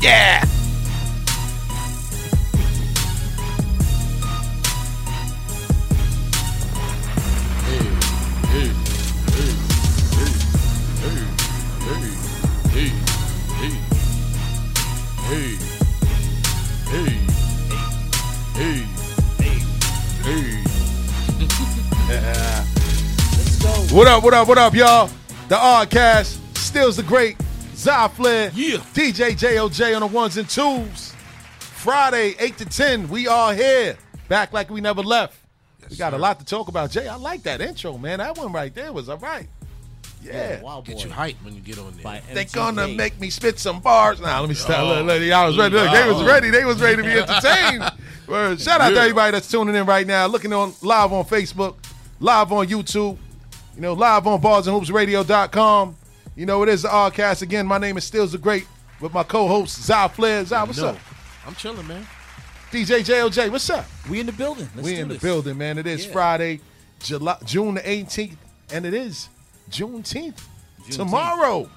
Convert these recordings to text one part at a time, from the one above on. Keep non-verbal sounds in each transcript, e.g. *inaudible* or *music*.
Yeah. What up, what up, what up, y'all? The Oddcast, Stills the Great, Zy Flair, Yeah. DJ JOJ on the ones and twos. Friday, 8 to 10, we are here. Back like we never left. we got a lot to talk about. Jay, I like that intro, man. That one right there was all right. Yeah. Wild Get you hyped when you get on there. They MGK. gonna make me spit some bars. Now let me stop. Oh. Look, look, y'all was ready. Look, they was Oh. ready. They was ready to be entertained. *laughs* Word. Shout out to everybody that's tuning in right now, looking on live on Facebook, live on YouTube, you know, live on barsandhoopsradio.com. You know, it is the Oddcast again. My name is Stills the Great with my co-host Zy Flair. Zy, what's up? I'm chilling, man. DJ JOJ, what's up? We in the building. Let's we in the building, man. It is Yeah. Friday, July, June the 18th, and it is Juneteenth Juneteenth. tomorrow.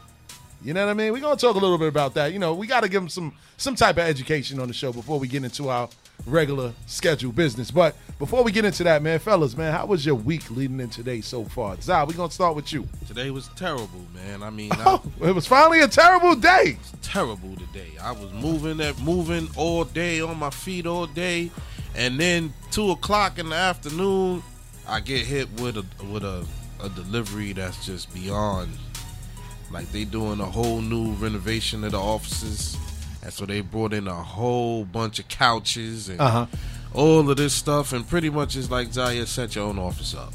You know what I mean? We're gonna talk a little bit about that. You know, we gotta give them some some type of education on the show before we get into our regular scheduled business. But before we get into that, man, fellas, man, how was your week leading in today so far? Zah, we're gonna start with you. Today was terrible, man. I mean, *laughs* I, Oh, it was finally a terrible day. terrible today. I was moving that moving all day on my feet all day, and then two o'clock in the afternoon, I get hit with a with a, a delivery that's just beyond. Like they doing a whole new renovation of the offices, and so they brought in a whole bunch of couches and Uh-huh. all of this stuff, and pretty much it's like Zaya set your own office up.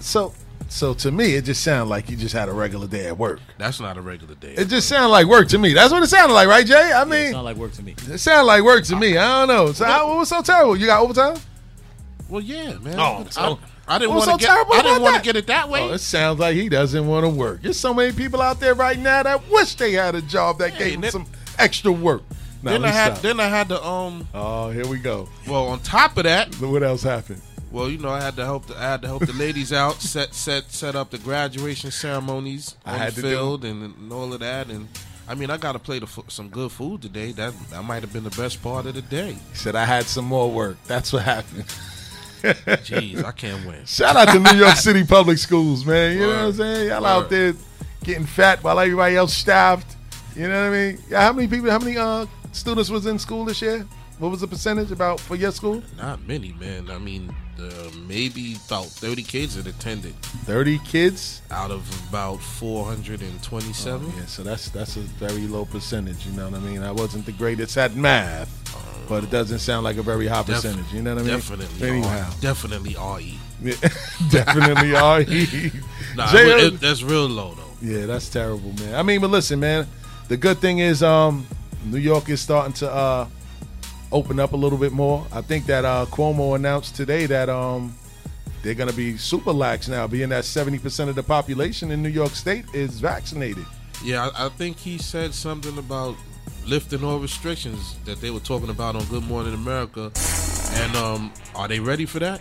So so to me, it just sounded like you just had a regular day at work. That's not a regular day. It just sounded like work to me. That's what it sounded like, right, Jay? I Yeah, it mean, sound like work to me. It sounded like work to me. I don't know. So how, what was so terrible? You got overtime? well, yeah, man. Oh, I, so- I didn't what was want so to get. I didn't want to get it that way. Oh, it sounds like he doesn't want to work. There's so many people out there right now that wish they had a job that Hey, gave them then- some extra work. Then I had stop. then I had to um oh, here we go. well on top of that What else happened? well you know I had to help the, I had to help the ladies out *laughs* set set set up the graduation ceremonies I on had the to do- field and, and all of that and I mean I got to play the, some good food today that that might have been the best part of the day He said I had some more work. That's what happened. *laughs* jeez I can't win Shout out to New York City *laughs* public schools, man. You know what I'm saying? Y'all out there getting fat while everybody else starved. You know what I mean? Yeah, how many people? How many uh, students was in school this year? What was the percentage about for your school? not many man I mean uh, maybe about 30 kids that attended Thirty kids. out of about 427 Yeah, so that's that's a very low percentage. You know what I mean? I wasn't the greatest at math, but it doesn't sound like a very high Def- percentage. You know what I mean? Definitely, Anyhow, R- definitely RE. Yeah, *laughs* definitely RE. *laughs* Nah, J- it- it- that's real low though. Yeah, that's terrible, man. I mean, but listen, man. The good thing is, um, New York is starting to uh, open up a little bit more. I think that uh, Cuomo announced today that um, they're going to be super lax now, being that seventy percent of the population in New York State is vaccinated. Yeah, I, I think he said something about lifting all restrictions that they were talking about on Good Morning America. And um, are they ready for that?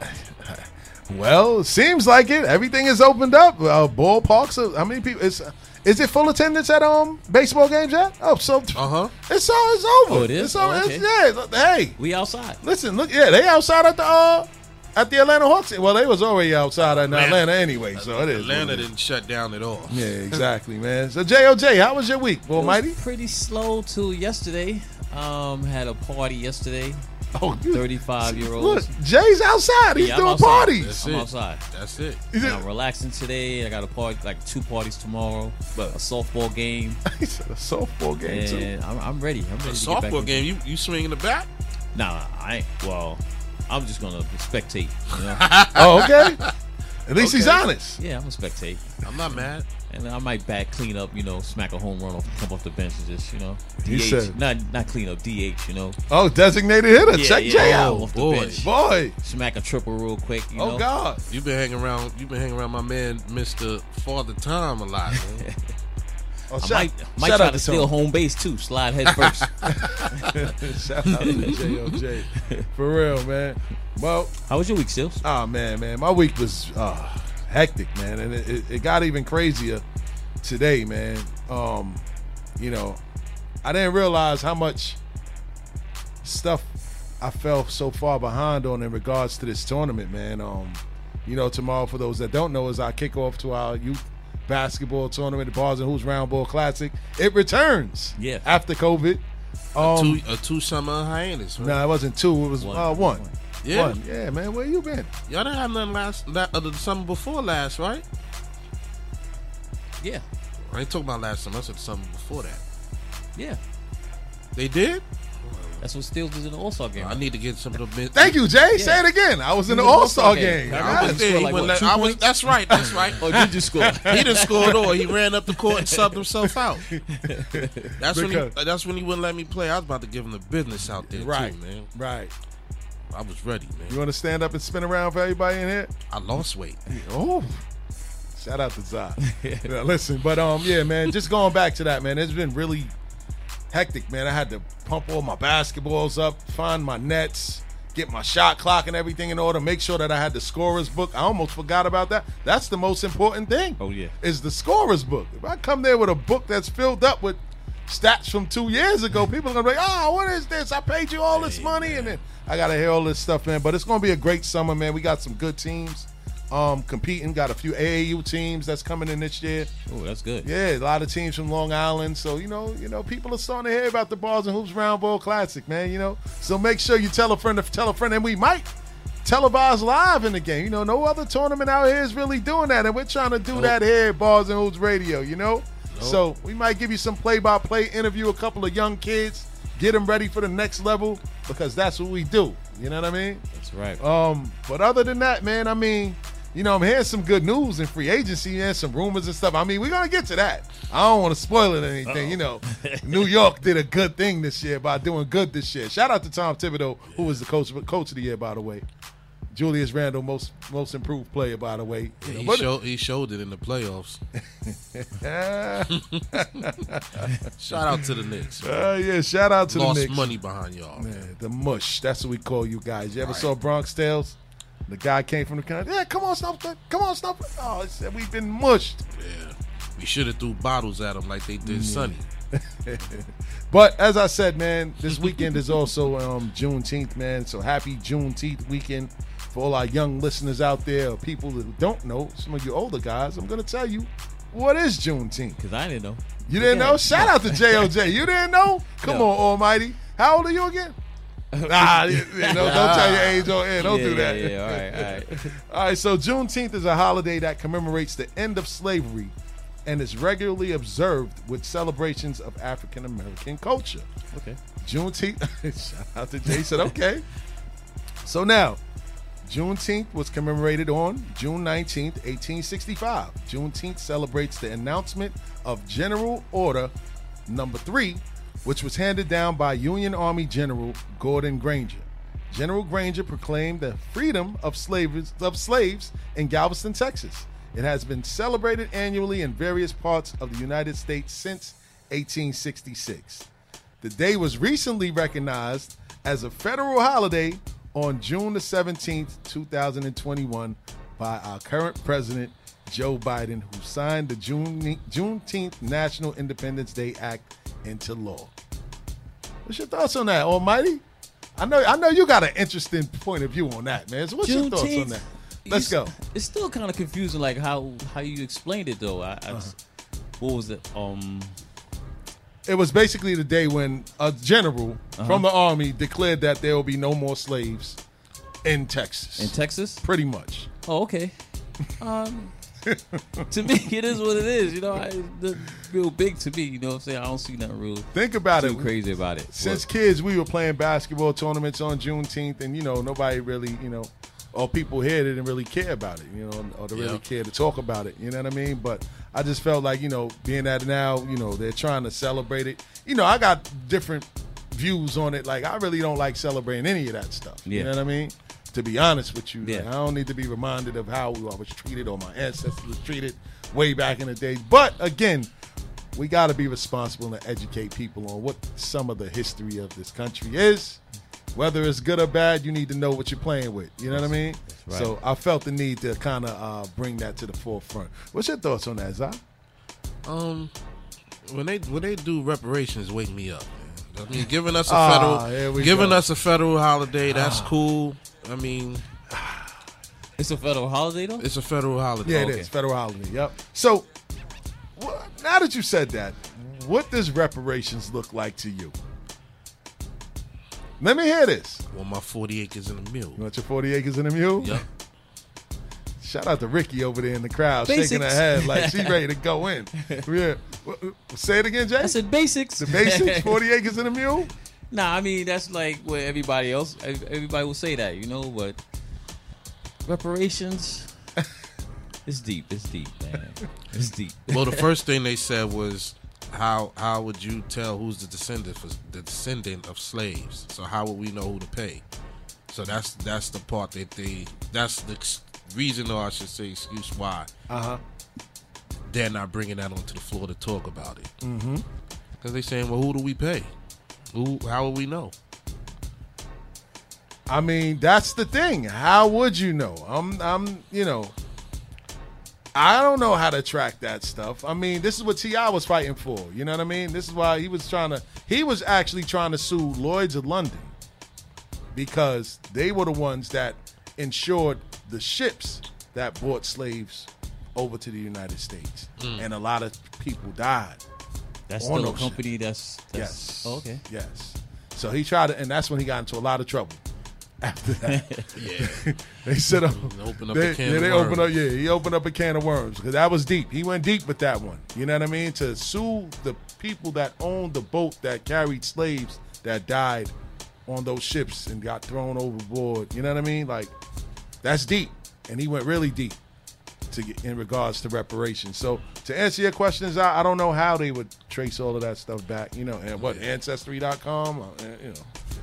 *laughs* Well, seems like it. Everything is opened up. Uh, ballparks. Are, how many people? Is is it full attendance at um baseball games yet? Oh, so Uh huh. it's all it's over. Oh, it is? It's all, Oh, it's, yeah. Hey, We outside. listen, look. Yeah, they outside at the uh at the Atlanta Hawks. Well, they was already outside in Atlanta. Atlanta anyway, so it is. Atlanta it is. didn't shut down at all. Yeah, *laughs* exactly, man. So JOJ, how was your week, It was Almighty? pretty slow till yesterday. Um, had a party yesterday. Oh, 35 year old. Look. Jay's outside. He's Yeah, doing outside. parties. That's I'm it. outside. That's it. Is And it- I'm relaxing today. I got a party, like two parties tomorrow. But a softball game, *laughs* He said a softball game too. I'm, I'm ready. I'm ready A to get back softball game, you you swinging the bat? Nah, I ain't. Well, I'm just gonna spectate. You know? *laughs* Oh, okay. At least he's honest. yeah, I'm gonna spectate, I'm not mad. And I might back clean up. You know, smack a home run off, come off the bench and just you know, You DH. said- not not clean up, DH. You know, Oh, designated hitter. Yeah, Check yeah. Jay Oh, out. off the boy. bench. Boy. Smack a triple real quick. You Oh know? God. You've been hanging around. You've been hanging around my man, Mister Father Time, a lot. Man. *laughs* Oh, I shout, might, might shout try out to to steal home base too. Slide head *laughs* first. Shout out to JOJ. For real, man. Well, How was your week, Stills? oh man, man, my week was uh, hectic, man, and it, it, it got even crazier today, man. Um, you know, I didn't realize how much stuff I fell so far behind on in regards to this tournament, man. Um, you know, tomorrow for those that don't know is our kickoff to our youth basketball tournament, the Bars and Hoops Round Ball Classic. It returns. Yeah. After COVID. Um, two, a two summer hiatus. Right? no, it wasn't two. It was One. uh, one. One. Yeah. One. Yeah, man. Where you been? Y'all didn't have nothing last that, uh, the summer before last, right? Yeah, I ain't talking about last summer. I said the summer before that. yeah. They did. That's what Steals was in the All Star game. I need to get some of the. Mid- *laughs* Thank you, Jay. Yeah. Say it again. I was in the was in the All Star game. game. I was there. like, what, let- I was. That's right. That's *laughs* right. Oh, did you score? *laughs* He didn't score at all. He ran up the court and subbed himself out. That's when he. That's when he wouldn't let me play. I was about to give him the business out there Right. too, man. Right. I was ready, man. You want to stand up and spin around for everybody in here? I lost weight. Oh, shout out to Zai. yeah, *laughs* listen, but um, yeah, man, just going back to that, man, it's been really hectic, man. I had to pump all my basketballs up, find my nets, get my shot clock and everything in order, make sure that I had the scorer's book. I almost forgot about that. That's the most important thing. Oh, yeah. is the scorer's book. If I come there with a book that's filled up with stats from two years ago, people are gonna be like, "Oh, what is this? I paid you all this money," and then I gotta hear all this stuff, man. But it's gonna be a great summer, man. We got some good teams um, competing. Got a few AAU teams that's coming in this year. Oh, that's good. Yeah, a lot of teams from Long Island. So you know, you know, people are starting to hear about the Bars and Hoops Round Ball Classic, man. You know, so make sure you tell a friend to tell a friend, and we might televise live in the game. You know, no other tournament out here is really doing that, and we're trying to do that here at Bars and Hoops Radio. You know, so we might give you some play-by-play interview, a couple of young kids, get them ready for the next level because that's what we do. You know what I mean? That's right. Um, but other than that, man, I mean, you know, I'm hearing some good news in free agency and some rumors and stuff. I mean, we're gonna get to that. I don't want to spoil it or anything. You know, New York did a *laughs* good thing this year by doing good this year. Shout out to Tom Thibodeau, who was the coach coach of the year, by the way. Julius Randle, most most improved player, by the way. You know, He showed. He showed it in the playoffs. *laughs* Shout out to the Knicks. uh, yeah, shout out to Lost the Knicks. Lost money behind y'all. man. Man, the mush. That's what we call you guys. You ever Right. saw Bronx Tales? The guy came from the country. Yeah, come on, Snuff. Come on, Snuff. Oh, he said we've been mushed. Yeah. We should have threw bottles at him like they did Sonny. *laughs* But as I said, man, this weekend is also um, Juneteenth, man. So happy Juneteenth weekend for all our young listeners out there, or people that don't know. Some of you older guys, I'm gonna tell you what is Juneteenth. Because I didn't know. You didn't Yeah. know? Shout out to JOJ. *laughs* You didn't know? Come No. on, Almighty. How old are you again? *laughs* Nah, know, don't tell your age on air. Don't yeah, do that. Yeah, yeah, all right, all right. *laughs* All right, so Juneteenth is a holiday that commemorates the end of slavery and is regularly observed with celebrations of African American culture. Okay. Juneteenth, shout out to Jason, okay. So now, Juneteenth was commemorated on June 19th, 1865. Juneteenth celebrates the announcement of General Order Number 3, which was handed down by Union Army General Gordon Granger. General Granger proclaimed the freedom of slaves, of slaves in Galveston, Texas. It has been celebrated annually in various parts of the United States since 1866. The day was recently recognized as a federal holiday on June the 17th, 2021, by our current president, Joe Biden, who signed the June, Juneteenth National Independence Day Act into law. What's your thoughts on that, Almighty? I know, I know you got an interesting point of view on that, man. So what's your thoughts on that? Let's you go. It's still kind of confusing, like how how you explained it though. I, I Uh-huh. just- what was it? Um, It was basically the day when a general from the army declared that there will be no more slaves in Texas. in Texas. Pretty much. Oh, okay. *laughs* Um, to me, *laughs* it is what it is. You know, I, real big to me. You know what I'm saying? I don't see nothing real Think about too it. crazy about it. Since But- kids, we were playing basketball tournaments on Juneteenth, and you know nobody really, you know, or people here didn't really care about it, you know, or they really Yeah. care to talk about it. You know what I mean? But I just felt like, you know, being at it now, you know, they're trying to celebrate it. You know, I got different views on it. Like I really don't like celebrating any of that stuff. You know what I mean? To be honest with you, Yeah. like, I don't need to be reminded of how I was treated or my ancestors was treated way back in the day. But again, we got to be responsible and educate people on what some of the history of this country is. Whether it's good or bad, you need to know what you're playing with. You know what I mean? right. So I felt the need to kind of uh, bring that to the forefront. What's your thoughts on that, Zah? Um, when they when they do reparations, wake me up. Man. I mean, giving us a *laughs* Ah, federal giving go. us a federal holiday, that's cool. I mean, It's a federal holiday though. it's a federal holiday. Yeah, it Okay. is federal holiday. Yep. So, wha- now that you said that, what does reparations look like to you? Let me hear this. Want my forty acres in the mule? You want your 40 acres in a mule? Yep. Shout out to Ricky over there in the crowd, shaking her head like she *laughs* ready to go in. Yeah. Wha- wha- Say it again, Jay. I said basics. the basics, *laughs* 40 acres in a mule? Nah, I mean that's like what everybody else. Everybody will say that, you know. But reparations, *laughs* it's deep. It's deep, man. It's deep. Well, the first thing they said was, how how would you tell who's the descendant for the descendant of slaves? So how would we know who to pay? So that's that's the part that they that's the reason, or I should say, excuse why Uh huh. they're not bringing that onto the floor to talk about it. Mm-hmm. Because they saying, well, who do we pay? Who? How will we know? I mean, that's the thing. How would you know? I'm, I'm, you know, I don't know how to track that stuff. I mean, this is what Ti was fighting for. You know what I mean? This is why he was trying to. He was actually trying to sue Lloyd's of London because they were the ones that insured the ships that brought slaves over to the United States, mm. and a lot of people died. That's still a company that's, that's Yes. oh, okay. Yes. So he tried to, and that's when he got into a lot of trouble. After that, *laughs* Yeah, *laughs* they set up. open up they, a can yeah, they opened up. Yeah, he opened up a can of worms because that was deep. He went deep with that one. You know what I mean? To sue the people that owned the boat that carried slaves that died on those ships and got thrown overboard. You know what I mean? Like that's deep, and he went really deep to get in regards to reparations. So to answer your questions, I, I don't know how they would trace all of that stuff back. You know, and what ancestry.com. Uh, you know,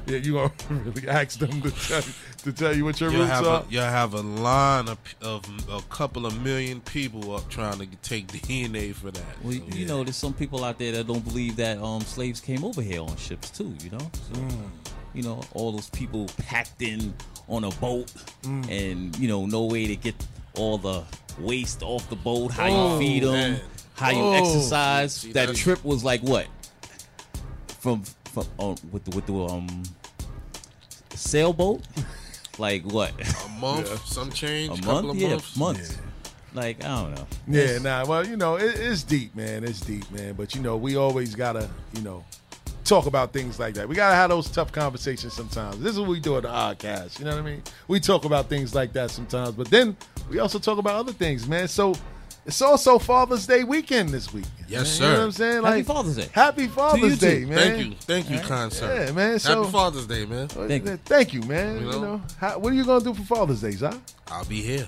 yeah, you gonna *laughs* really ask them to tell, to tell you what your you'll roots have are. a you'll have a line of, of a couple of million people up trying to take *laughs* DNA for that. Well, So, you know, there's some people out there that don't believe that um slaves came over here on ships too. You know, so, Mm. you know, all those people packed in on a boat, Mm. and you know, no way to get all the waste off the boat. How Oh, you feed them, man. how you Oh. exercise. See, that that's- trip was like what? From from uh, with the with the um sailboat, like what? a *laughs* month, some change, A couple month? of Yeah, months. months. Like I don't know. Yeah, nah. Well, you know, it, it's deep, man. It's deep, man. But you know, we always gotta, you know, talk about things like that. We gotta have those tough conversations sometimes. This is what we do at the Oddcast. You know what I mean? We talk about things like that sometimes, but then we also talk about other things, man. So it's also Father's Day weekend this week. Yes, man. You know sir. what I'm saying? Like, Happy Father's Day. Happy Father's too. Day, man. Thank you, thank you, kind sir. Yeah, man, so- Happy Father's Day, man. Thank you. Thank you, man. You You know, know? how, what are you gonna do for Father's Day, Zah? I'll be here.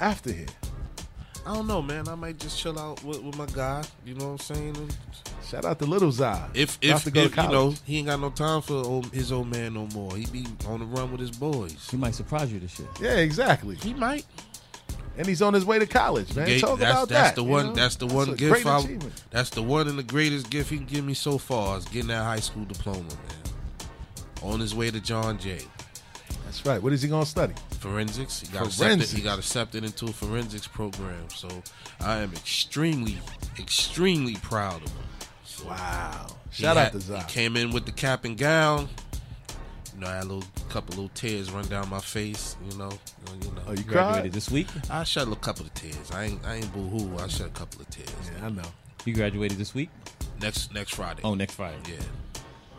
After here. I don't know, man. I might just chill out with, with my guy. You know what I'm saying? Shout out to Little Zah. if if, to go to if you know he ain't got no time for old, his old man no more. He be on the run with his boys. He might surprise you this year. Yeah, exactly. He might. And he's on his way to college, man. Ga- Talk that's, about that's that. the you one. know? That's the one a gift. I, that's the one and the greatest gift he can give me so far is getting that high school diploma, man. On his way to John Jay. That's right. What is he gonna study? Forensics. He got accepted. He got accepted into a forensics program. So I am extremely, extremely proud of him. So Wow. Shout had- out to Zah. He came in with the cap and gown. You know, I had a little couple little tears run down my face. You know, you know. Oh, you Graduated cried? this week. I shed a couple of tears. I ain't, I ain't boo hoo. I shed a couple of tears. Yeah, I know. You graduated this week. Next next Friday. Oh, next Friday. yeah.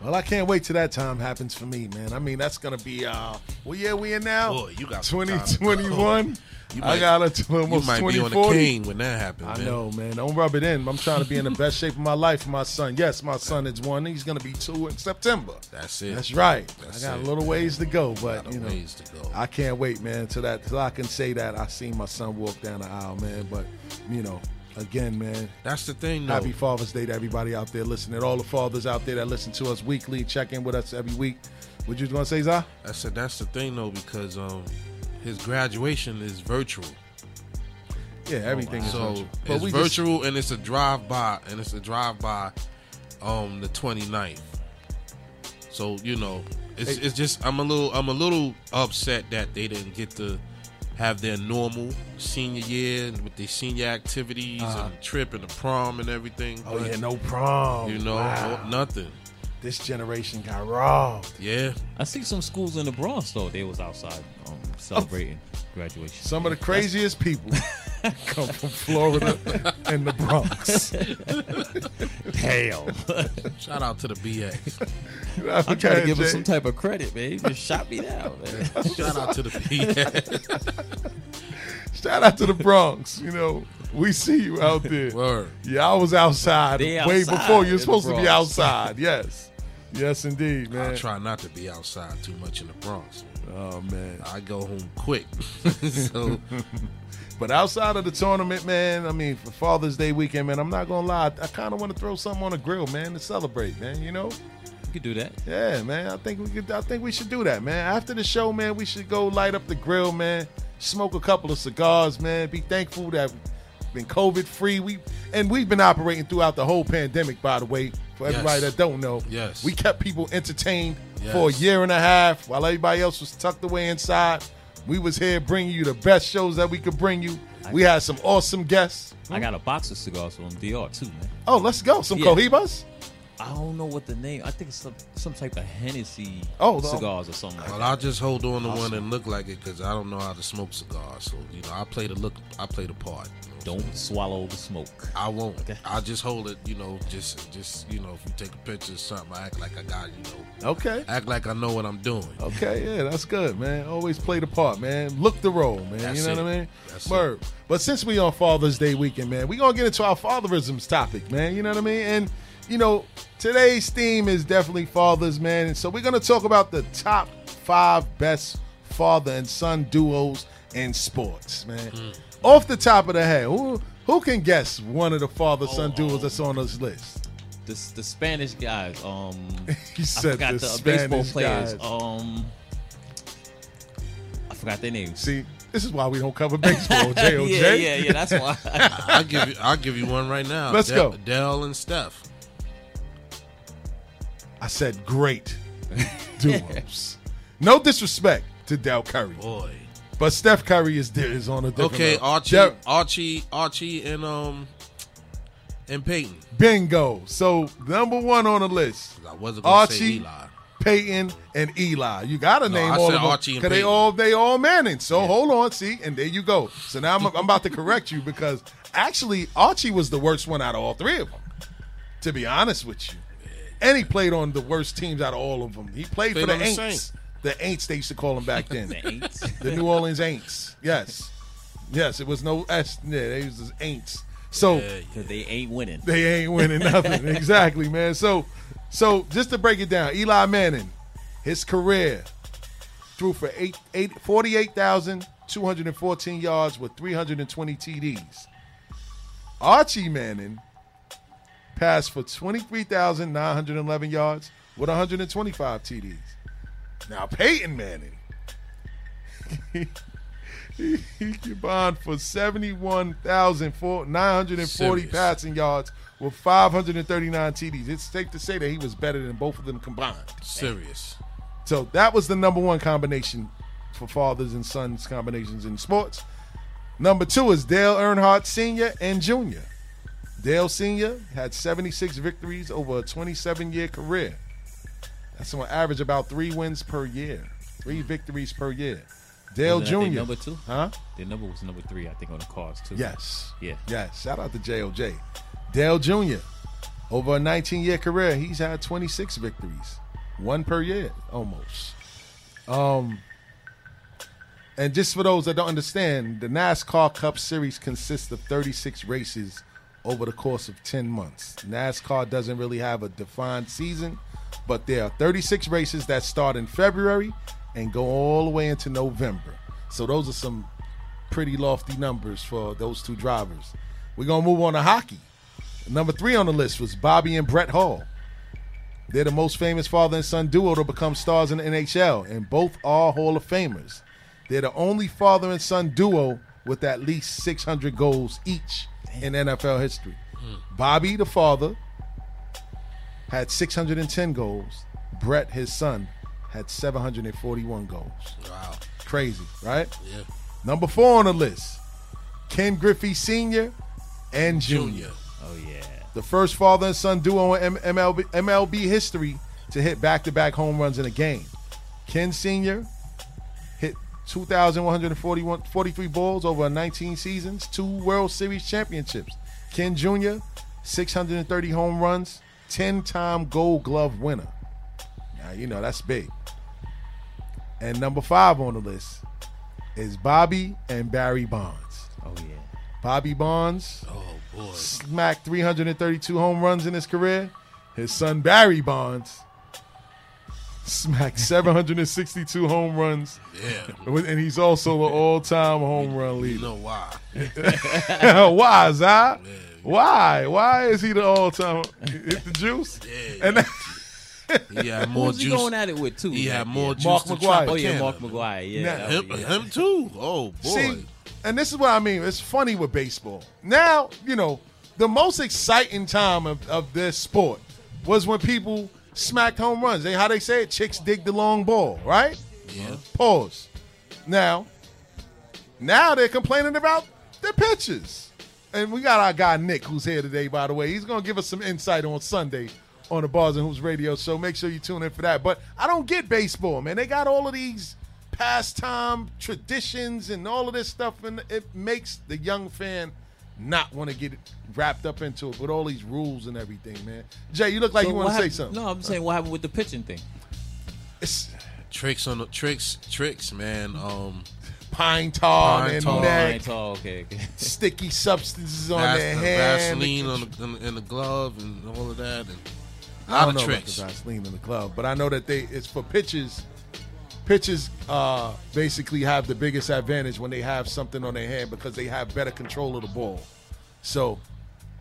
Well, I can't wait till that time happens for me, man. I mean, that's gonna be uh, what year we in now? Boy, you got some twenty time. twenty one. You I might- got it to You almost might twenty be on the cane when that happens. I man. know, man. Don't rub it in. I'm trying to be in the best shape of my life for my son. Yes, my son is one. He's gonna be two in September. That's it. That's right. That's I got it. a little ways to go, but you know, ways to go. I can't wait, man, till that till I can say that I seen my son walk down the aisle, man. But you know, again, man, That's the thing, though. happy Father's Day to everybody out there listening. All the fathers out there that listen to us weekly, check in with us every week. What you gonna say, Zah? I said that's the thing, though, because um, his graduation is virtual. Yeah, everything is So virtual. it's we just- virtual and it's a drive by, and it's a drive by um the 29th. So you know, it's Hey. it's just I'm a little I'm a little upset that they didn't get to have their normal senior year with their senior activities and the trip and the prom and everything. Uh-huh. Oh but, yeah, no prom. You know, Wow. no- nothing. this generation got robbed. Yeah. I see some schools in the Bronx though. They was outside um, celebrating graduation. Some of the craziest people *laughs* *laughs* come from Florida and the Bronx. *laughs* Damn. Shout out to the BA. I'm trying to give him some type of credit, man. He just shot me down, man. Shout out to the BA. *laughs* Shout out to the Bronx. You know, we see you out there. Word. Yeah, I was outside They way outside before in you're the supposed to be Bronx. outside. Yes. Yes, indeed, man. I man. try not to be outside too much in the Bronx. Oh, man. I go home quick. so But outside of the tournament, man, I mean, for Father's Day weekend, man, I'm not going to lie. I kind of want to throw something on the grill, man, to celebrate, man, you know? You could do that. Yeah, man. I think we could. I think we should do that, man. After the show, man, we should go light up the grill, man. Smoke a couple of cigars, man. Be thankful that we've been COVID free. We and we've been operating throughout the whole pandemic. By the way, for everybody Yes. that don't know, Yes. we kept people entertained Yes. for a year and a half while everybody else was tucked away inside. We was here bringing you the best shows that we could bring you. We had some awesome guests. I got a box of cigars from DR too, man. Oh, let's go. Some Yeah. Cohibas. I don't know what the name. I think it's some, some type of Hennessy Oh, the- cigars or something like Well, that. I just hold on to one and look like it because I don't know how to smoke cigars. So you know, I play the look. I play the part. You know. Don't swallow the smoke. I won't. Okay. I just hold it. You know, just just you know, if you take a picture or something, I act like I got. You know, Okay. act like I know what I'm doing. Okay, yeah, that's good, man. Always play the part, man. Look the role, man. That's you know it. what I mean? That's Word. But since we on Father's Day weekend, man, we gonna get into our fatherisms topic, man. You know what I mean? And you know, today's theme is definitely fathers, man. And so we're gonna talk about the top five best father and son duos in sports, man. Hmm. Off the top of the head, who who can guess one of the father son Oh. duos that's on this list? The, the Spanish guys. Um, *laughs* He I forgot the the, baseball Spanish players. guys. Um, I forgot their names. See, this is why we don't cover baseball, *laughs* JOJ. yeah, yeah, yeah. That's why. *laughs* I'll give you. I'll give you one right now. Let's Del- go. Dell and Steph. I said great duos. No disrespect to Dell Curry, Boy. But Steph Curry is there is on a different Okay, level. Archie, Archie, Archie, and um, and Peyton. bingo. So number one on the list. I wasn't gonna say Archie, Eli. Peyton, and Eli. You got to No, name I all of them Archie and they all they all Manning. So hold on, see, and there you go. So now I'm, I'm about to correct you because actually Archie was the worst one out of all three of them. To be honest with you, and he played on the worst teams out of all of them. He played, Played for the the Aints. Saints. The Aints they used to call them back *laughs* then. The Aints. the New Orleans Aints. Yes, yes, it was no S. Yeah, they was the Aints. So Yeah, Cause they ain't winning. they ain't winning nothing. *laughs* exactly, man. So, so just to break it down, Eli Manning, his career threw for eight, eight, 48,214 yards with 320 TDs. Archie Manning passed for 23,911 yards with 125 TDs. Now Peyton Manning, he, he combined for 71,940 Serious. passing yards with 539 TDs. It's safe to say that he was better than both of them combined. serious. So that was the number one combination for fathers and sons combinations in sports. Number two is Dale Earnhardt Sr. and Jr. Dale Sr. had 76 victories over a 27 year career. That's on average about three wins per year, three victories per year. Dale Wasn't that their Jr. number two? Huh? Their number was number three, I think, on the cards too. Yes. Yeah. Yes. Shout out to JOJ. Dale Jr. Over a 19 year career, he's had 26 victories, one per year almost. Um, and just for those that don't understand, the NASCAR Cup Series consists of 36 races over the course of 10 months. NASCAR doesn't really have a defined season, but there are 36 races that start in February and go all the way into November. So those are some pretty lofty numbers for those two drivers. We're going to move on to hockey. Number three on the list was Bobby and Brett Hull. They're the most famous father and son duo to become stars in the NHL, and both are Hall of Famers. They're the only father and son duo with at least 600 goals each in NFL history. Bobby, the father, had 610 goals. Brett, his son, had 741 goals. Wow. Crazy, right? Yeah. Number four on the list, Ken Griffey Sr. and Jr. Junior. Oh yeah. The first father and son duo in MLB, MLB history to hit back-to-back home runs in a game. Ken Sr. hit 2,141 43 balls over 19 seasons, two World Series championships. Ken Jr. 630 home runs, 10-time Gold Glove winner. Now you know that's big. And number five on the list is Bobby and Barry Bonds. Oh yeah. Bobby Bonds Oh boy. smacked 332 home runs in his career. His son Barry Bonds smacked 762 home runs, Yeah. and he's also the all-time home run leader. You leader. know why? *laughs* Why, Zai? Yeah. Why? Why is he the all-time? Hit the juice, Yeah. and He had more Who's he juice. going at it with too? He had more juice Mark than McGwire. Oh yeah, Mark McGwire. Yeah. Now- Him, was- yeah. him too. Oh boy. see, and this is what I mean. It's funny with baseball. Now, you know, the most exciting time of, of this sport was when people smacked home runs. They how they say it, chicks dig the long ball, right? yeah. Pause. Now, now they're complaining about the pitches. And we got our guy Nick, who's here today, by the way. He's going to give us some insight on Sunday on the Bars and Hoops radio show. Make sure you tune in for that. But I don't get baseball, man. They got all of these pastime traditions and all of this stuff, and it makes the young fan not want to get wrapped up into it with all these rules and everything, man. Jay, you look like So you want to say something. No, I'm saying what happened with the pitching thing. It's Tricks on the tricks, tricks, man. Um, pine tar Pine and tar. Neck. right, oh, okay, okay. *laughs* sticky substances on Vas- their the hand. Vaseline on the, in, in the glove and all of that, and a I lot don't of know tricks. about the Vaseline in the club, but I know that they it's for pitches. Pitches uh, basically have the biggest advantage when they have something on their hand because they have better control of the ball. So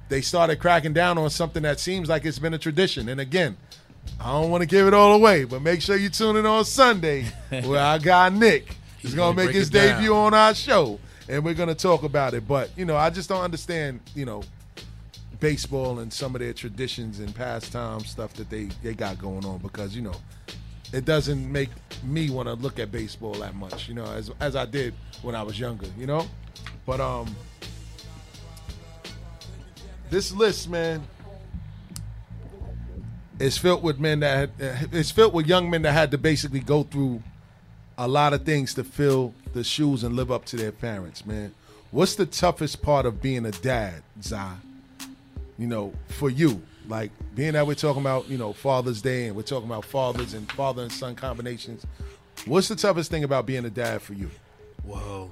they started cracking down on something that seems like it's been a tradition. And again, I don't want to give it all away, but make sure you tune in on Sunday *laughs* where our guy Nick is He's going gonna make his it down. debut on our show, and we're going to talk about it. But you know, I just don't understand. You know, baseball and some of their traditions and pastime stuff that they they got going on because you know it doesn't make me want to look at baseball that much you know as as I did when I was younger you know? But um this list man is filled with men that had, it's filled with young men that had to basically go through a lot of things to fill the shoes and live up to their parents man. What's the toughest part of being a dad Zai? You know, for you? Like being that we're talking about, you know, Father's Day and we're talking about fathers and father and son combinations. What's the toughest thing about being a dad for you? Well,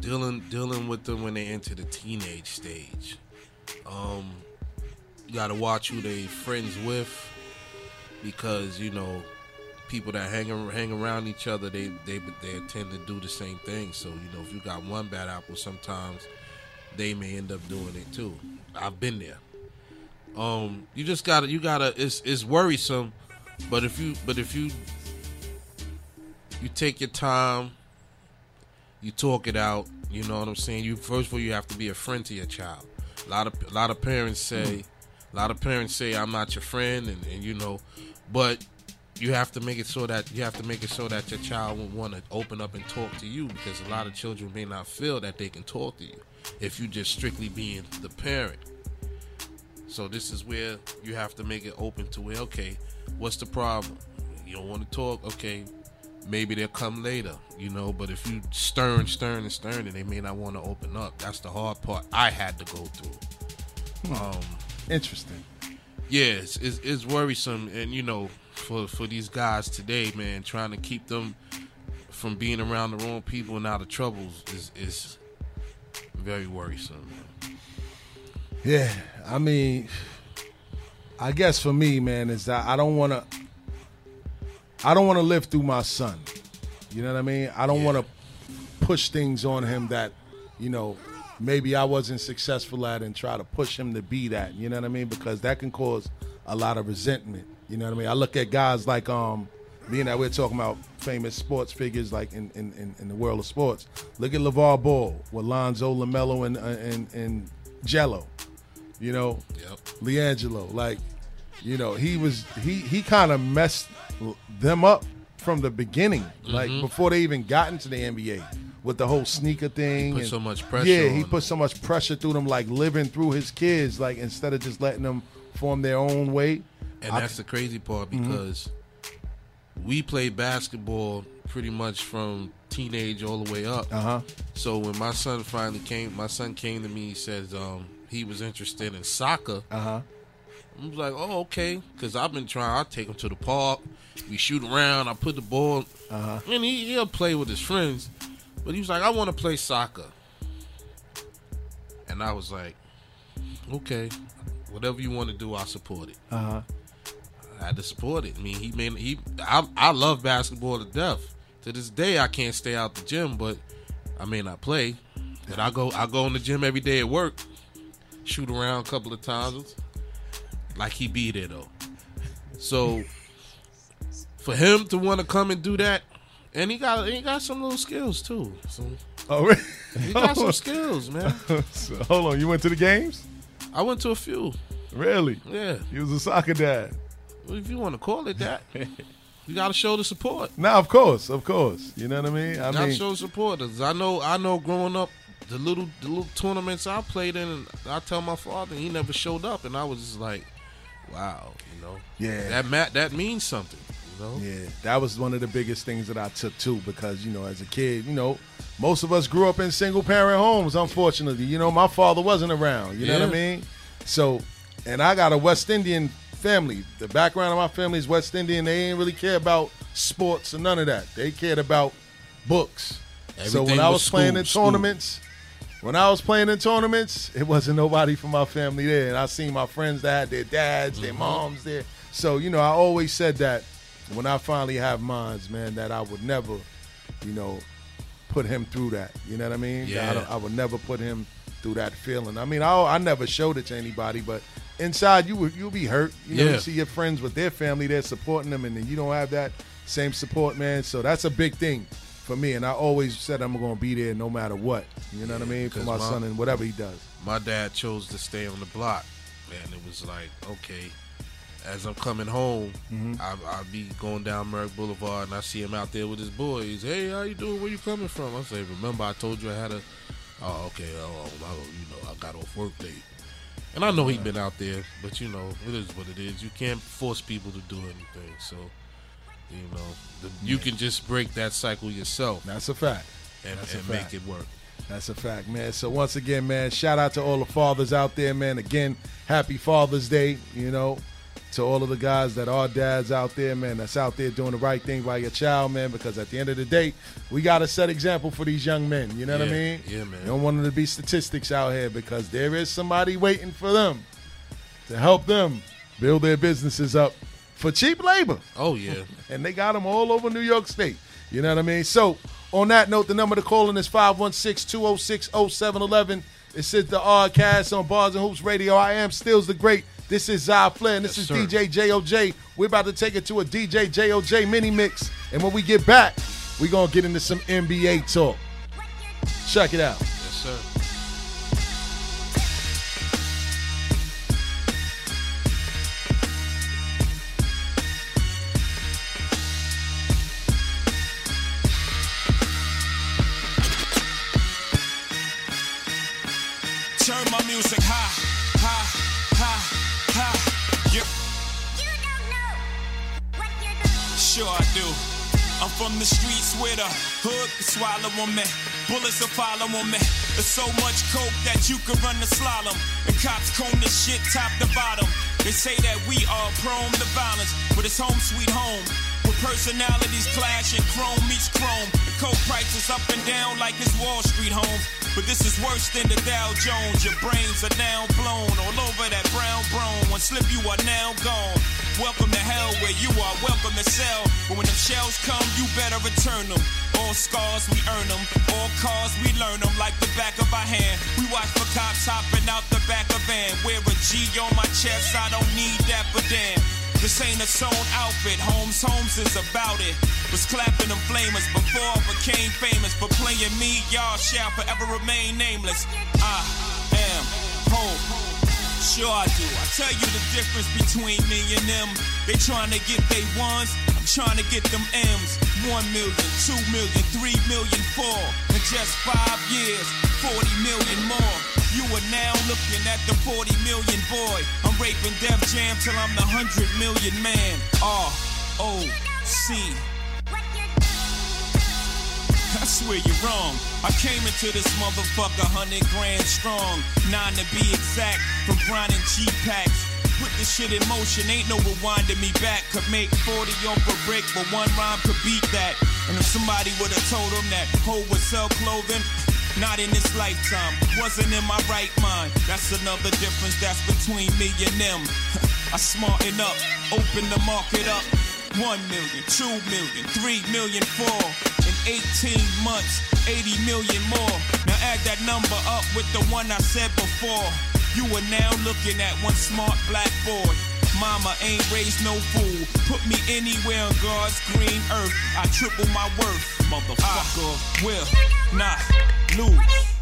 dealing dealing with them when they enter the teenage stage. Um, you gotta watch who they friends with because you know people that hang hang around each other they they they tend to do the same thing. So you know if you got one bad apple, sometimes they may end up doing it too. I've been there. Um, you just gotta you gotta it's it's worrisome, but if you but if you you take your time you talk it out. You know what I'm saying? You first of all, you have to be a friend to your child. A lot of a lot of parents say, a lot of parents say, "I'm not your friend," and, and you know, but you have to make it so that you have to make it so that your child will want to open up and talk to you because a lot of children may not feel that they can talk to you if you just strictly being the parent. So this is where you have to make it open to where okay, what's the problem? You don't want to talk, okay? Maybe they'll come later, you know. But if you stern, stern, and stern, and they may not want to open up. That's the hard part I had to go through. Um, Interesting. yeah, it's, it's, it's worrisome, and you know, for for these guys today, man, trying to keep them from being around the wrong people and out of troubles is is very worrisome. Man. Yeah, I mean, I guess for me, man, is that I don't want to. I don't want to live through my son. You know what I mean? I don't Yeah. want to push things on him that, you know, maybe I wasn't successful at and try to push him to be that. You know what I mean? Because that can cause a lot of resentment. You know what I mean? I look at guys like um being that we're talking about famous sports figures like in, in, in, in the world of sports. Look at LeVar Ball with Lonzo, LaMelo, and, and, and Gelo. You know, Yep. LiAngelo. Like, you know, he was he he kind of messed them up from the beginning, like before they even got into the NBA. with the whole sneaker thing. Put and- so much pressure Yeah, he put so much pressure through them, like living through his kids, like instead of just letting them form their own way. And I- that's the crazy part Mm-hmm. because we played basketball pretty much from teenage all the way up. Uh huh. So when my son finally came, my son came to me. He says um, he was interested in soccer. Uh huh. I was like, oh okay, because I've been trying. I take him to the park. We shoot around. I put the ball, Uh-huh. and he, he'll play with his friends. But he was like, I want to play soccer. And I was like, okay, whatever you want to do, I'll support it. Uh huh. I had to support it. I mean, he made he. I, I love basketball to death. To this day, I can't stay out the gym, but I may not play. But I go. I go in the gym every day at work. Shoot around a couple of times. Like he be there though. So for him to want to come and do that, and he got he got some little skills too. So Oh, really? he got some *laughs* oh. skills, man. So, hold on. You went to the games? I went to a few. Really? Yeah, You was a soccer dad. well, if you want to call it that, *laughs* you got to show the support. Now, of course, of course. You know what I mean? I I mean, show supporters. I know. I know. Growing up, the little the little tournaments I played in, and I tell my father he never showed up, and I was just like, wow, you know, Yeah. that mat that means something, you know. Yeah, that was one of the biggest things that I took too because, you know, as a kid, you know, most of us grew up in single parent homes, unfortunately. You know, my father wasn't around, you know what I mean? So, and I got a West Indian family. The background of my family is West Indian. They ain't really care about sports or none of that. They cared about books. so when I was playing in tournaments, when I was playing in tournaments, it wasn't nobody from my family there. And I seen my friends that had their dads, their Mm-hmm. moms there. So, you know, I always said that when I finally have mines, man, that I would never, you know, put him through that. You know what I mean? Yeah. I, I would never put him through that feeling. I mean, I, I never showed it to anybody, but inside you would you'll be hurt. You know, Yeah. you see your friends with their family, they're supporting them, and then you don't have that same support, man. So that's a big thing for me. And I always said I'm going to be there no matter what. You know what I mean? For my my- son and whatever he does. My dad chose to stay on the block, and it was like, okay. As I'm coming home, Mm-hmm. I, I'll be going down Merrick Boulevard, and I see him out there with his boys. Hey, how you doing? Where you coming from? I say, remember I told you I had a. Oh, okay. Oh, I, you know, I got off work late. And I know he'd been out there, but you know, it is what it is. You can't force people to do anything. So, you know, the, you can just break that cycle yourself That's a fact. and, That's a and fact. make it work. That's a fact, man. So once again, man, shout out to all the fathers out there, man. Again, happy Father's Day, you know, to all of the guys that are dads out there, man, that's out there doing the right thing by your child, man, because at the end of the day, we got to set example for these young men. You know what I mean? yeah, man. You don't want them to be statistics out here because there is somebody waiting for them to help them build their businesses up for cheap labor Oh yeah. *laughs* and they got them all over New York State. You know what I mean? So, on that note, the number to call in is 516-206-0711. It says the Oddcast on Bars and Hoops Radio. I am Stills the Great. This is Zy Flair, and this Yes, is sir. DJ JOJ. We're about to take it to a DJ JOJ mini mix. And when we get back, we're going to get into some NBA talk. Check it out. Yes, sir. Sure I do. I'm from the streets where the hood can swallow on me. Bullets will follow on me. There's so much coke that you could run the slalom. And cops comb this shit top to bottom. They say that we are prone to violence, but it's home sweet home. Personalities clashing, chrome meets chrome. The coke prices up and down like it's Wall Street home. But this is worse than the Dow Jones. Your brains are now blown all over that brown brone. One slip, you are now gone. Welcome to hell where you are welcome to sell. But when them shells come, you better return them. All scars, we earn them. All cars, we learn them like the back of our hand. We watch for cops hopping out the back of van. Wear a G on my chest, I don't need that, but damn. This ain't a sewn outfit, Holmes Holmes is about it. Was clapping them flamers before I became famous. For playing me, y'all shall forever remain nameless. I am home. Sure I do. I tell you the difference between me and them. They trying to get they ones, I'm trying to get them M's. One million, two million, three million, four. In just five years, 40 million more. You are now looking at the 40 million boy. I'm raping Def Jam till I'm the 100 million man. R O C. I swear you're wrong. I came into this motherfucker 100 grand strong. Nine to be exact, from grinding G packs. Put this shit in motion, ain't no rewinding me back. Could make 40 off a brick, but one rhyme could beat that. And if somebody would've told him that Ho would sell clothing, not in this lifetime, wasn't in my right mind. That's another difference that's between me and them. *laughs* I smarten up, open the market up. One million, two million, three million, four. In 18 months, 80 million more. Now add that number up with the one I said before. You are now looking at one smart black boy. Mama ain't raised no fool. Put me anywhere on God's green earth. I triple my worth. Motherfucker will not lose.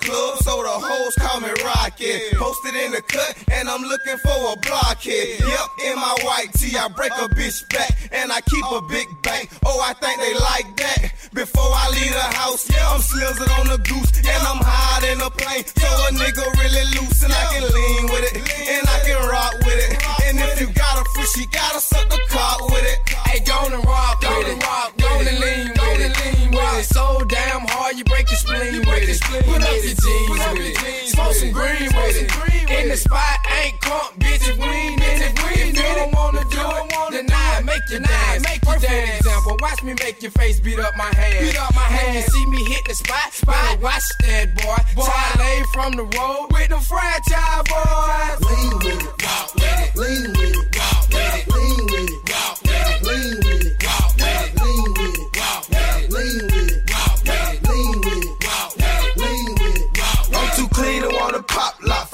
Club, so the hoes call me Rocket. Posted in the cut, and I'm looking for a blockhead. Yep, in my white tee, I break a bitch back, and I keep a big bank. Oh, I think they like that. Before I leave the house, yeah, I'm slizzing on the goose, and I'm high in a plane. So a nigga really loose, and I can lean with it, and I can rock with it. And if you got a free, she gotta suck the cock with it. Hey, go and rock with it. Go and lean Go with it. lean with Rock it. so damn hard, you break your spleen break with it. spleen Put up your jeans Put up with your it. jeans Smoke some green with it. In the spot, ain't crunk, bitches, we ain't in it. If you don't wanna do it, deny it, make you dance. Make you dance. Example, watch me make your face beat up my hand. Beat up my When hand. you see me hit the spot, better watch that boy. Try lay from the road with them franchise boys. Lean with it, walk with it, lean with it, walk with it, lean with it,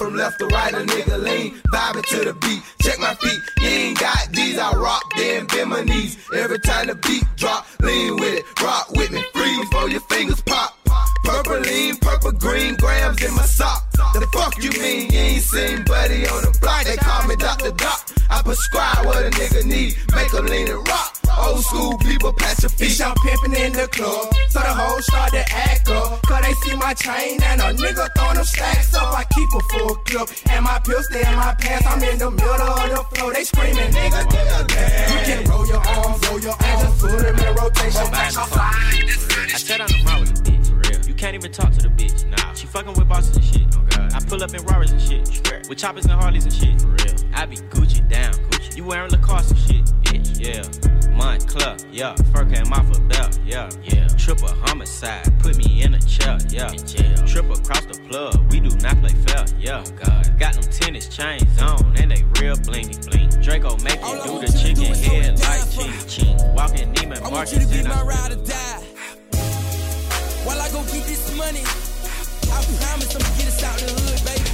from left to right. A nigga lean, vibing to the beat. Check my feet, you ain't got these. I rock, then bend my knees. Every time the beat drop, lean with it, rock with me, freeze before your fingers pop. Purple lean, purple green grams in my sock. The fuck you mean you ain't seen Buddy on the block? They call me Dr. Doc. I prescribe what a nigga need, make a lean and rock. Old school people, patch your feet. Bitch, I'm pimping in the club, so the hoes start to act up. Cause they see my chain and a nigga throwing them stacks up. I keep a full clip, and my pills stay in my pants. I'm in the middle of the floor, they screaming, nigga, nigga, damn. You can roll your arms, roll your arms, just put them in rotation. Bitch, I'm flying this city. I sat on the road with the bitch. For real. You can't even talk to the bitch. Nah. She fucking with bosses and shit. Oh god. I pull up in Rarers and shit. Straight. With choppers and Harleys and shit. For real. I be Gucci down. Gucci. You wearing Lacoste and shit, bitch. Yeah. Montclair. Yeah. Fur came off a belt. Yeah. Yeah. Triple homicide. Put me in a chair. Yeah. In jail. Triple across the plug. We do not play fair. Yeah. Oh god. Got them tennis chains on and they real blingy bling. Draco make you do the chicken head like ching ching. Walking Neiman I want you to be my ride or die. While I go get this money, I promise I'ma get us out the hood, baby.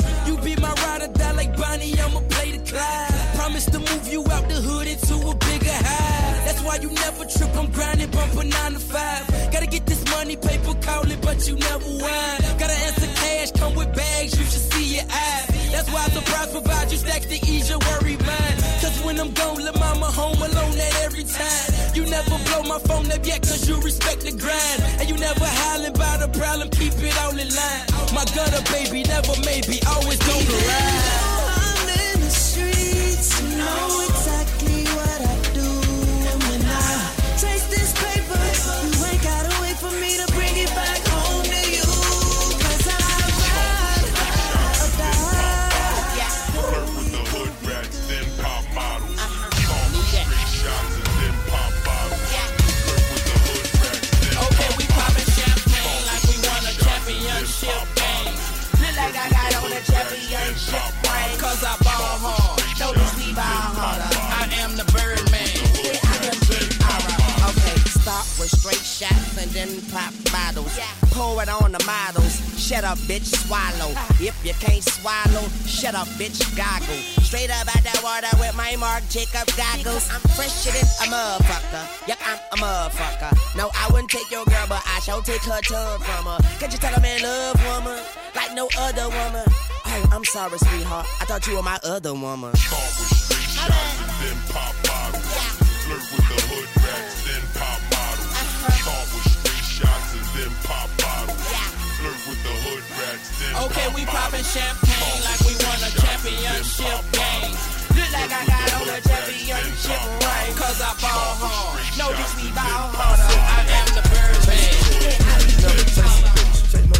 why you never trip, I'm grinding, bumping nine to five. Gotta get this money, paper calling, but you never whine. Gotta answer cash, come with bags, you should see your eyes. That's why surprise provide you stacks to ease your worry mind. Cause when I'm gone, let mama home alone at every time. You never blow my phone up yet, cause you respect the grind. And you never hollering about a problem, keep it all in line. My gutter baby, never maybe, always to ride. I'm in the streets, you and pop bottles. Yeah. Pour it on the models. Shut up, bitch, swallow. If you can't swallow, shut up, bitch, goggle. Straight up out the water with my Mark Jacob goggles. I'm fresher than a motherfucker. Yep, I'm a motherfucker. No, I wouldn't take your girl, but I shall take her tongue from her. Can't you tell a man love woman like no other woman? Oh, I'm sorry, sweetheart. I thought you were my other woman. then pop bottles. Flirt with the hood rats, then pop models. Start with straight shots and then pop bottles. Flirt with the hood rats, then Okay, pop we bottles. poppin' champagne like we won a championship game. Look like I got on a championship ring. Cause I ball hard. No, bitch, we ball harder. I am the Birdman. Never chase a bitch, chase no.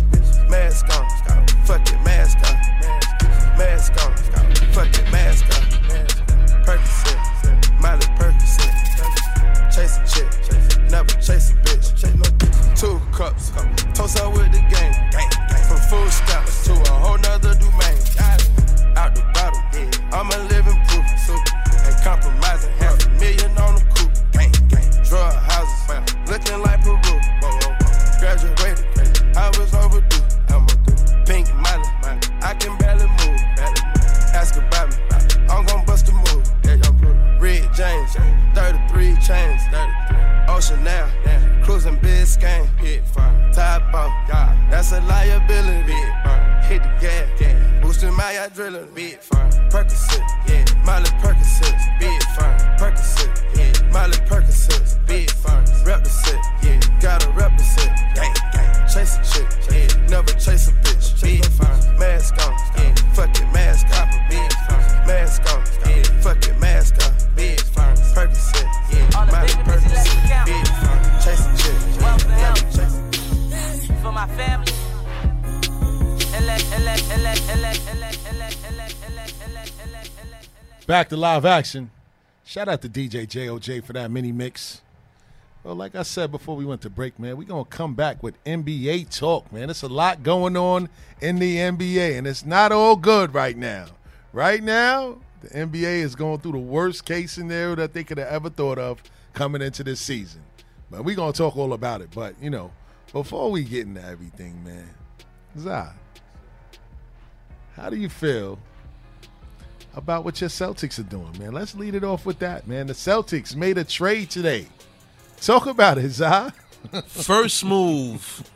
Mask on, fuck it, mask on. Mask on, fuck it, mask on. Percocet, Miley Percocet. Chase a chick, never chase a bitch. Cups, toast up with the game. From food Back to live action. Shout out to DJ JOJ for that mini mix. Well, like I said before we went to break, man, we're going to come back with NBA talk, man. There's a lot going on in the NBA, and it's not all good right now. Right now, the NBA is going through the worst case scenario that they could have ever thought of coming into this season. But we're going to talk all about it. But, you know, before we get into everything, man, Zah, how do you feel about what your Celtics are doing, man? Let's lead it off with that, man. The Celtics made a trade today. Talk about it, Zah. *laughs* First move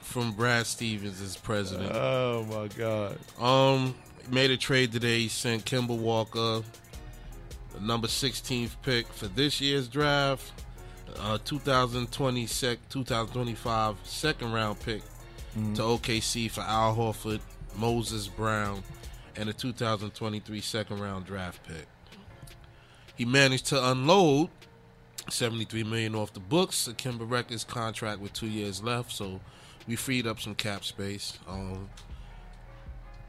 from Brad Stevens as president. Oh my God. Um, made a trade today. He sent Kemba Walker, the number 16th pick for this year's draft, uh, 2020 sec, 2025 second round pick Mhm. to OKC for Al Horford, Moses Brown, and a 2023 second round draft pick. He managed to unload 73 million off the books. Kemba Records contract with two years left, so we freed up some cap space. Um,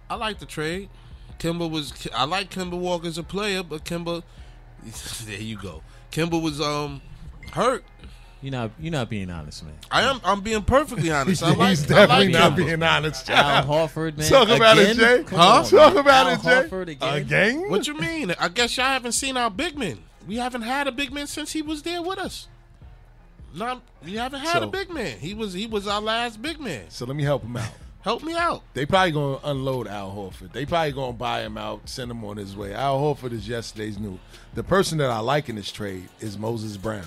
I like the trade. Kemba was I like Kemba Walker as a player, but Kemba *laughs* there you go. Kemba was um hurt. You're not you're not being honest, man. I am I'm being perfectly *laughs* honest. I He's definitely I like not Kemba. being honest. Al Horford, man. Talk about it, Again? Jay. Come Huh? on, Talk man. about Al it, Jay. Horford again. Again? What you mean? I guess y'all haven't seen our big man. We haven't had a big man since he was there with us. Not we haven't had So- a big man. He was he was our last big man. So let me help him out. Help me out. They probably gonna unload Al Horford. They probably gonna buy him out, send him on his way. Al Horford is yesterday's new. The person that I like in this trade is Moses Brown.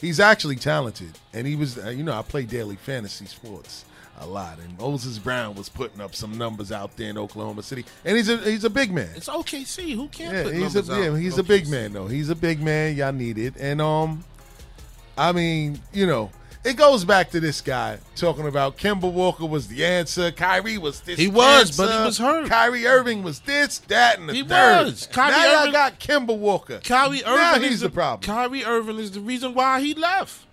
He's actually talented, and he was. uh, You know, I play daily fantasy sports a lot, and Moses Brown was putting up some numbers out there in Oklahoma City, and he's a he's a big man. It's OKC. Who can't Yeah, put he's a out? yeah, he's a big man though. He's a big man. Y'all need it, and um, I mean, you know, it goes back to this guy talking about Kemba Walker was the answer. Kyrie was this. He was, but he was hurt. Kyrie Irving was this, that, and the He third. was. Kyrie now y'all got Kemba Walker. Kyrie Irving Now is he's the problem. Kyrie Irving is the reason why he left.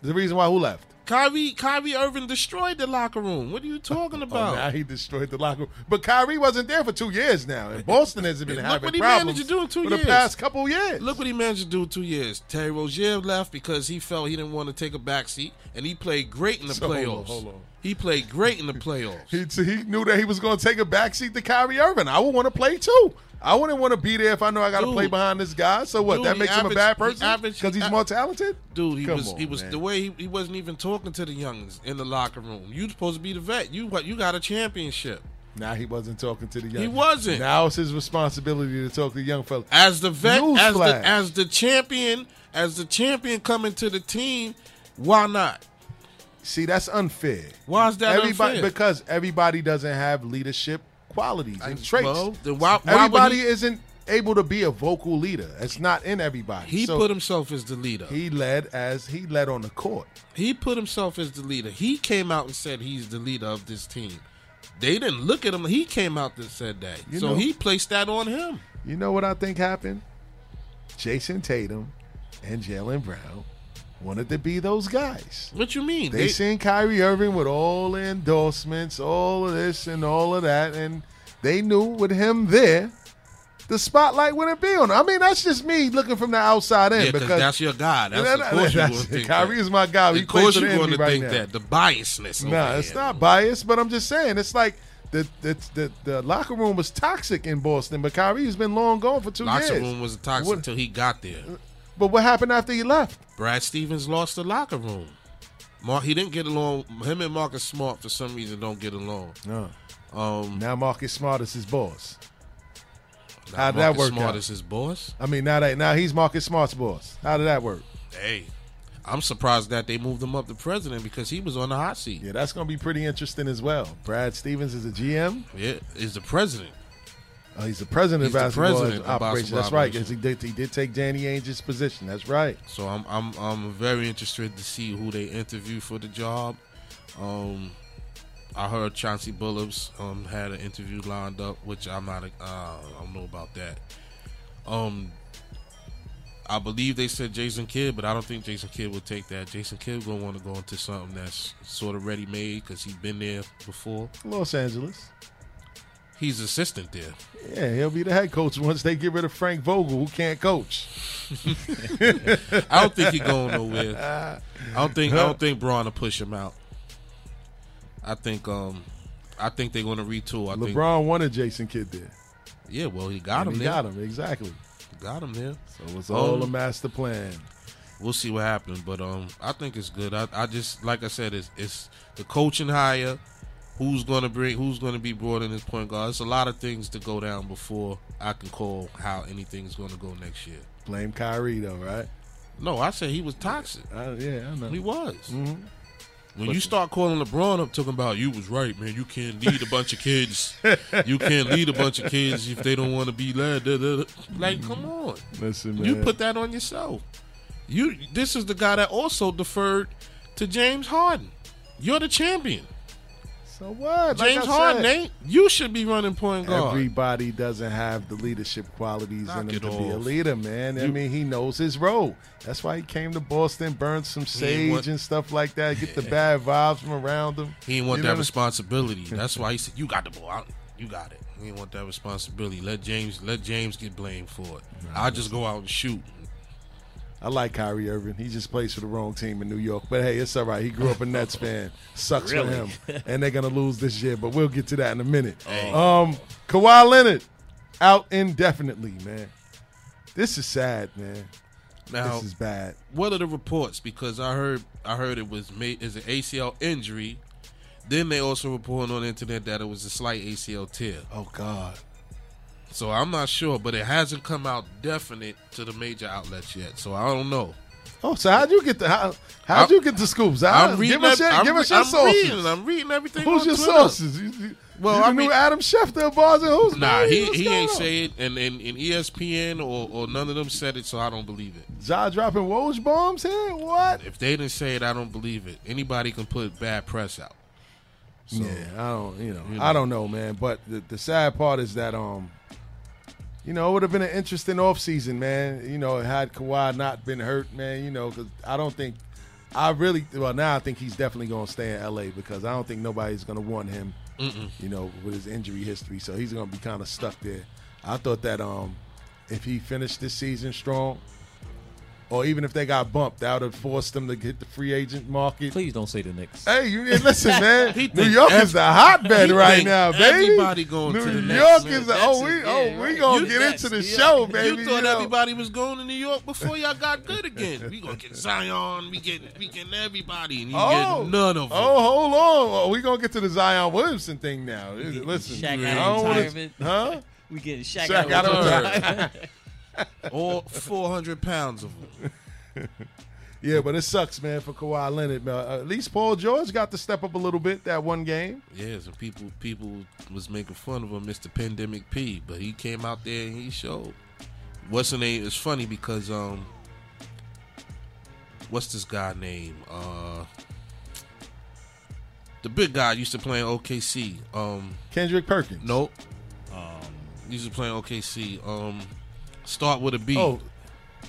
The reason why who left? Kyrie Kyrie Irving destroyed the locker room. What are you talking *laughs* Oh, about? now he destroyed the locker room. But Kyrie wasn't there for two years now, and Boston hasn't been Look having what he problems managed to do in two for years. the past couple years. Look what he managed to do in two years. Terry Rozier left because he felt he didn't want to take a back seat, and he played great in the *laughs* So, hold on, playoffs. hold on. He played great in the playoffs. *laughs* He, he knew that he was going to take a backseat to Kyrie Irving. I would want to play too. I wouldn't want to be there if I know I got to play behind this guy. So what? Dude, that makes him a bad person because he's uh, more talented. Dude, he Come was on, he was man. the way he, he wasn't even talking to the youngs in the locker room. You supposed to be the vet. You what? You got a championship. Now he wasn't talking to the young. He wasn't. Now it's his responsibility to talk to the young fella. As the vet, as the as the champion, as the champion coming to the team, why not? See, that's unfair. Why is that everybody unfair? because everybody doesn't have leadership qualities and traits. well, why- why everybody he- isn't able to be a vocal leader. It's not in everybody. He So put himself as the leader. He led as he led on the court. He put himself as the leader. He came out and said he's the leader of this team. They didn't look at him. He came out and said that. You so know- he placed that on him. You know what I think happened? Jayson Tatum and Jaylen Brown wanted to be those guys. What you mean? They, seen Kyrie Irving with all the endorsements, all of this and all of that, and they knew with him there, the spotlight wouldn't be on him. I mean, that's just me looking from the outside in Yeah, because that's your guy. That's Yeah, of course you're that's- going to think Kyrie that. is my guy. He Of course you're going to right think now. that. The biasness. No, over it's not biased, but I'm just saying it's like the the, the the locker room was toxic in Boston, but Kyrie's been long gone for two Locker years. Locker room was toxic until he got there. But what happened after he left? Brad Stevens lost the locker room. Mar- he didn't get along. Him and Marcus Smart for some reason don't get along. No. Um, now Marcus Smart is his boss. How did that work? Marcus work Smart out? is his boss. I mean, now that now he's Marcus Smart's boss. How did that work? Hey, I'm surprised that they moved him up to president because he was on the hot seat. Yeah, that's going to be pretty interesting as well. Brad Stevens is a GM. Yeah, is the president. Oh, he's the president He's of the basketball president of operations. basketball That's right. He did, he did take Danny Ainge's position. That's right. So I'm I'm I'm very interested to see who they interview for the job. Um, I heard Chauncey Billups um had an interview lined up, which I'm not uh, I don't know about that. Um, I believe they said Jason Kidd, but I don't think Jason Kidd will take that. Jason Kidd gonna want to go into something that's sort of ready made because he's been there before. Los Angeles. He's assistant there. Yeah, he'll be the head coach once they get rid of Frank Vogel, who can't coach. *laughs* I don't think he's going nowhere. I don't think I don't think Bron will push him out. I think um I think they're going to retool. I think LeBron wanted Jason Kidd there. Yeah, well, he got And him he there. got him exactly. Got him there. So it's all Um, a master plan. We'll see what happens, but um, I think it's good. I, I just like I said, it's it's the coaching hire. Who's gonna bring? Who's gonna be brought in as point guard? It's a lot of things to go down before I can call how anything's gonna go next year. Blame Kyrie though, right? No, I said he was toxic. Uh, yeah, I know. He was. Mhm. When But- you start calling LeBron up, talking about you was right, man. You can't lead a bunch of kids. *laughs* you can't lead a bunch of kids if they don't want to be led. da, da, da. Like, come on. Listen, man. You put that on yourself. You. This is the guy that also deferred to James Harden. You're the champion. So what? Like James Harden said, ain't. You should be running point guard. Everybody doesn't have the leadership qualities Knock in them it to be a leader, man. I mean, he knows his role. That's why he came to Boston, burned some sage want- and stuff like that, get the *laughs* bad vibes from around him. He didn't want You that responsibility. *laughs* That's why he said, "You got the ball. I- You got it." He didn't want that responsibility. Let James. Let James get blamed for it. I just go out and shoot. I like Kyrie Irving. He just plays for the wrong team in New York. But hey, it's all right. He grew up a Nets fan. Sucks Really? for him. And they're going to lose this year, but we'll get to that in a minute. Hey. Um, Kawhi Leonard out indefinitely, man. This is sad, man. Now, this is bad. What are the reports? Because I heard I heard it was made is an ACL injury. Then they also reported on the internet that it was a slight ACL tear. Oh God. So I'm not sure, but it hasn't come out definite to the major outlets yet. So I don't know. Oh, so how'd you get the how, how'd you get the scoops? How, I'm reading. give us your, I'm give us your I'm sources. Reading, I'm reading everything. Who's your Twitter. sources? You, you, Well, you I mean- Adam Schefter Bars and Who's Nah, he he ain't on? say it, and and, and E ESPN or, or none of them said it, so I don't believe it. Ja dropping Woj bombs here? What? If they didn't say it, I don't believe it. Anybody can put bad press out. So, yeah, I don't, you know, you I don't know, man. But the, the sad part is that, um, you know, it would have been an interesting offseason, man. You know, had Kawhi not been hurt, man. You know, because I don't think, I really, well, now I think he's definitely going to stay in LA because I don't think nobody's going to want him, Mm-mm. you know, with his injury history. So he's going to be kind of stuck there. I thought that, um, if he finished this season strong, or even if they got bumped, that would have forced them to hit the free agent market. Please don't say the Knicks. Hey, you listen, *laughs* man. New York ev- is the hotbed right now, baby. everybody going New to the Knicks, York man. is. The, That's oh, it, we yeah, oh we right. gonna You- get into the yeah. show, baby. You thought know. everybody was going to New York *laughs* before y'all got good again. We gonna get Zion. We get we getting everybody, and you Oh, get none of them. oh, hold on. Oh, we gonna get to the Zion Williamson thing now. Listen, Shaq I out of wanna- retirement. huh? We getting Shaq, Shaq out out of of retirement. *laughs* *laughs* All four hundred pounds of them. *laughs* Yeah, but it sucks, man, for Kawhi Leonard. Uh, at least Paul George got to step up a little bit that one game. Yeah, some people people was making fun of him, Mr. Pandemic P, but he came out there and he showed. What's the name? It's funny because um, what's this guy name? Uh, the big guy used to play in OKC. Um, Kendrick Perkins. nope. Um, used to play in OKC. Um, start with a B. Oh,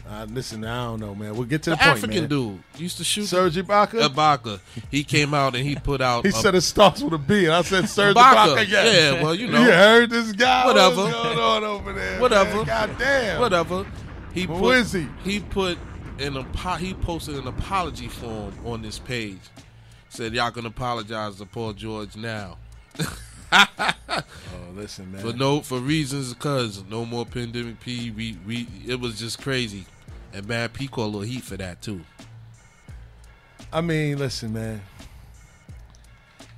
uh, listen, I don't know, man. We'll get to the, the point, African man. dude used to shoot. Serge Ibaka. Ibaka. He came out and he put out. He a- said it starts with a B, and I said Serge Ibaka. Ibaka. Yes. Yeah, well, you *laughs* know. you heard this guy. Whatever. What's going on over there? Whatever. Man? God damn. Whatever. He Who put, is he? He put an he posted an apology form on this page. Said y'all can apologize to Paul George now. *laughs* Listen, man. For no, for reasons because no more pandemic P. We we it was just crazy, and man, P caught a little heat for that too. I mean, listen, man.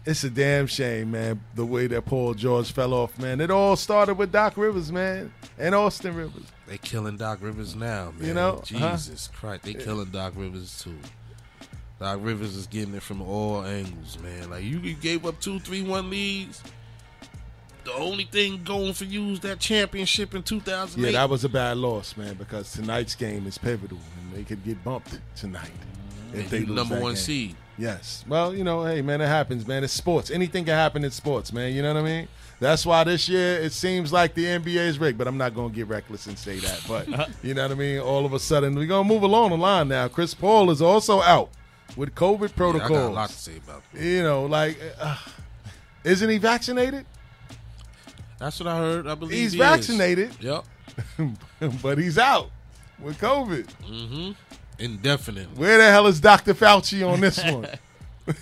It's a damn shame, man, the way that Paul George fell off, man. It all started with Doc Rivers, man, and Austin Rivers. They killing Doc Rivers now, man. You know, huh? Jesus Christ, they killing Doc Rivers too. Doc Rivers is getting it from all angles, man. Like you gave up two, three, one leads. The only thing going for you is that championship in 2008. Yeah, that was a bad loss, man, because tonight's game is pivotal, and they could get bumped tonight if And they lose number one game. seed. Yes. Well, you know, hey, man, it happens, man. It's sports. Anything can happen in sports, man. You know what I mean? That's why this year it seems like the NBA is rigged, but I'm not going to get reckless and say that. But *laughs* you know what I mean? All of a sudden, we're going to move along the line now. Chris Paul is also out with COVID Yeah, I got a lot to say about that. You know, like, uh, isn't he vaccinated? That's what I heard. I believe He's he is. vaccinated. Yep. *laughs* but he's out with COVID. Mm-hmm. Indefinite. Where the hell is Dr. Fauci on this one? *laughs*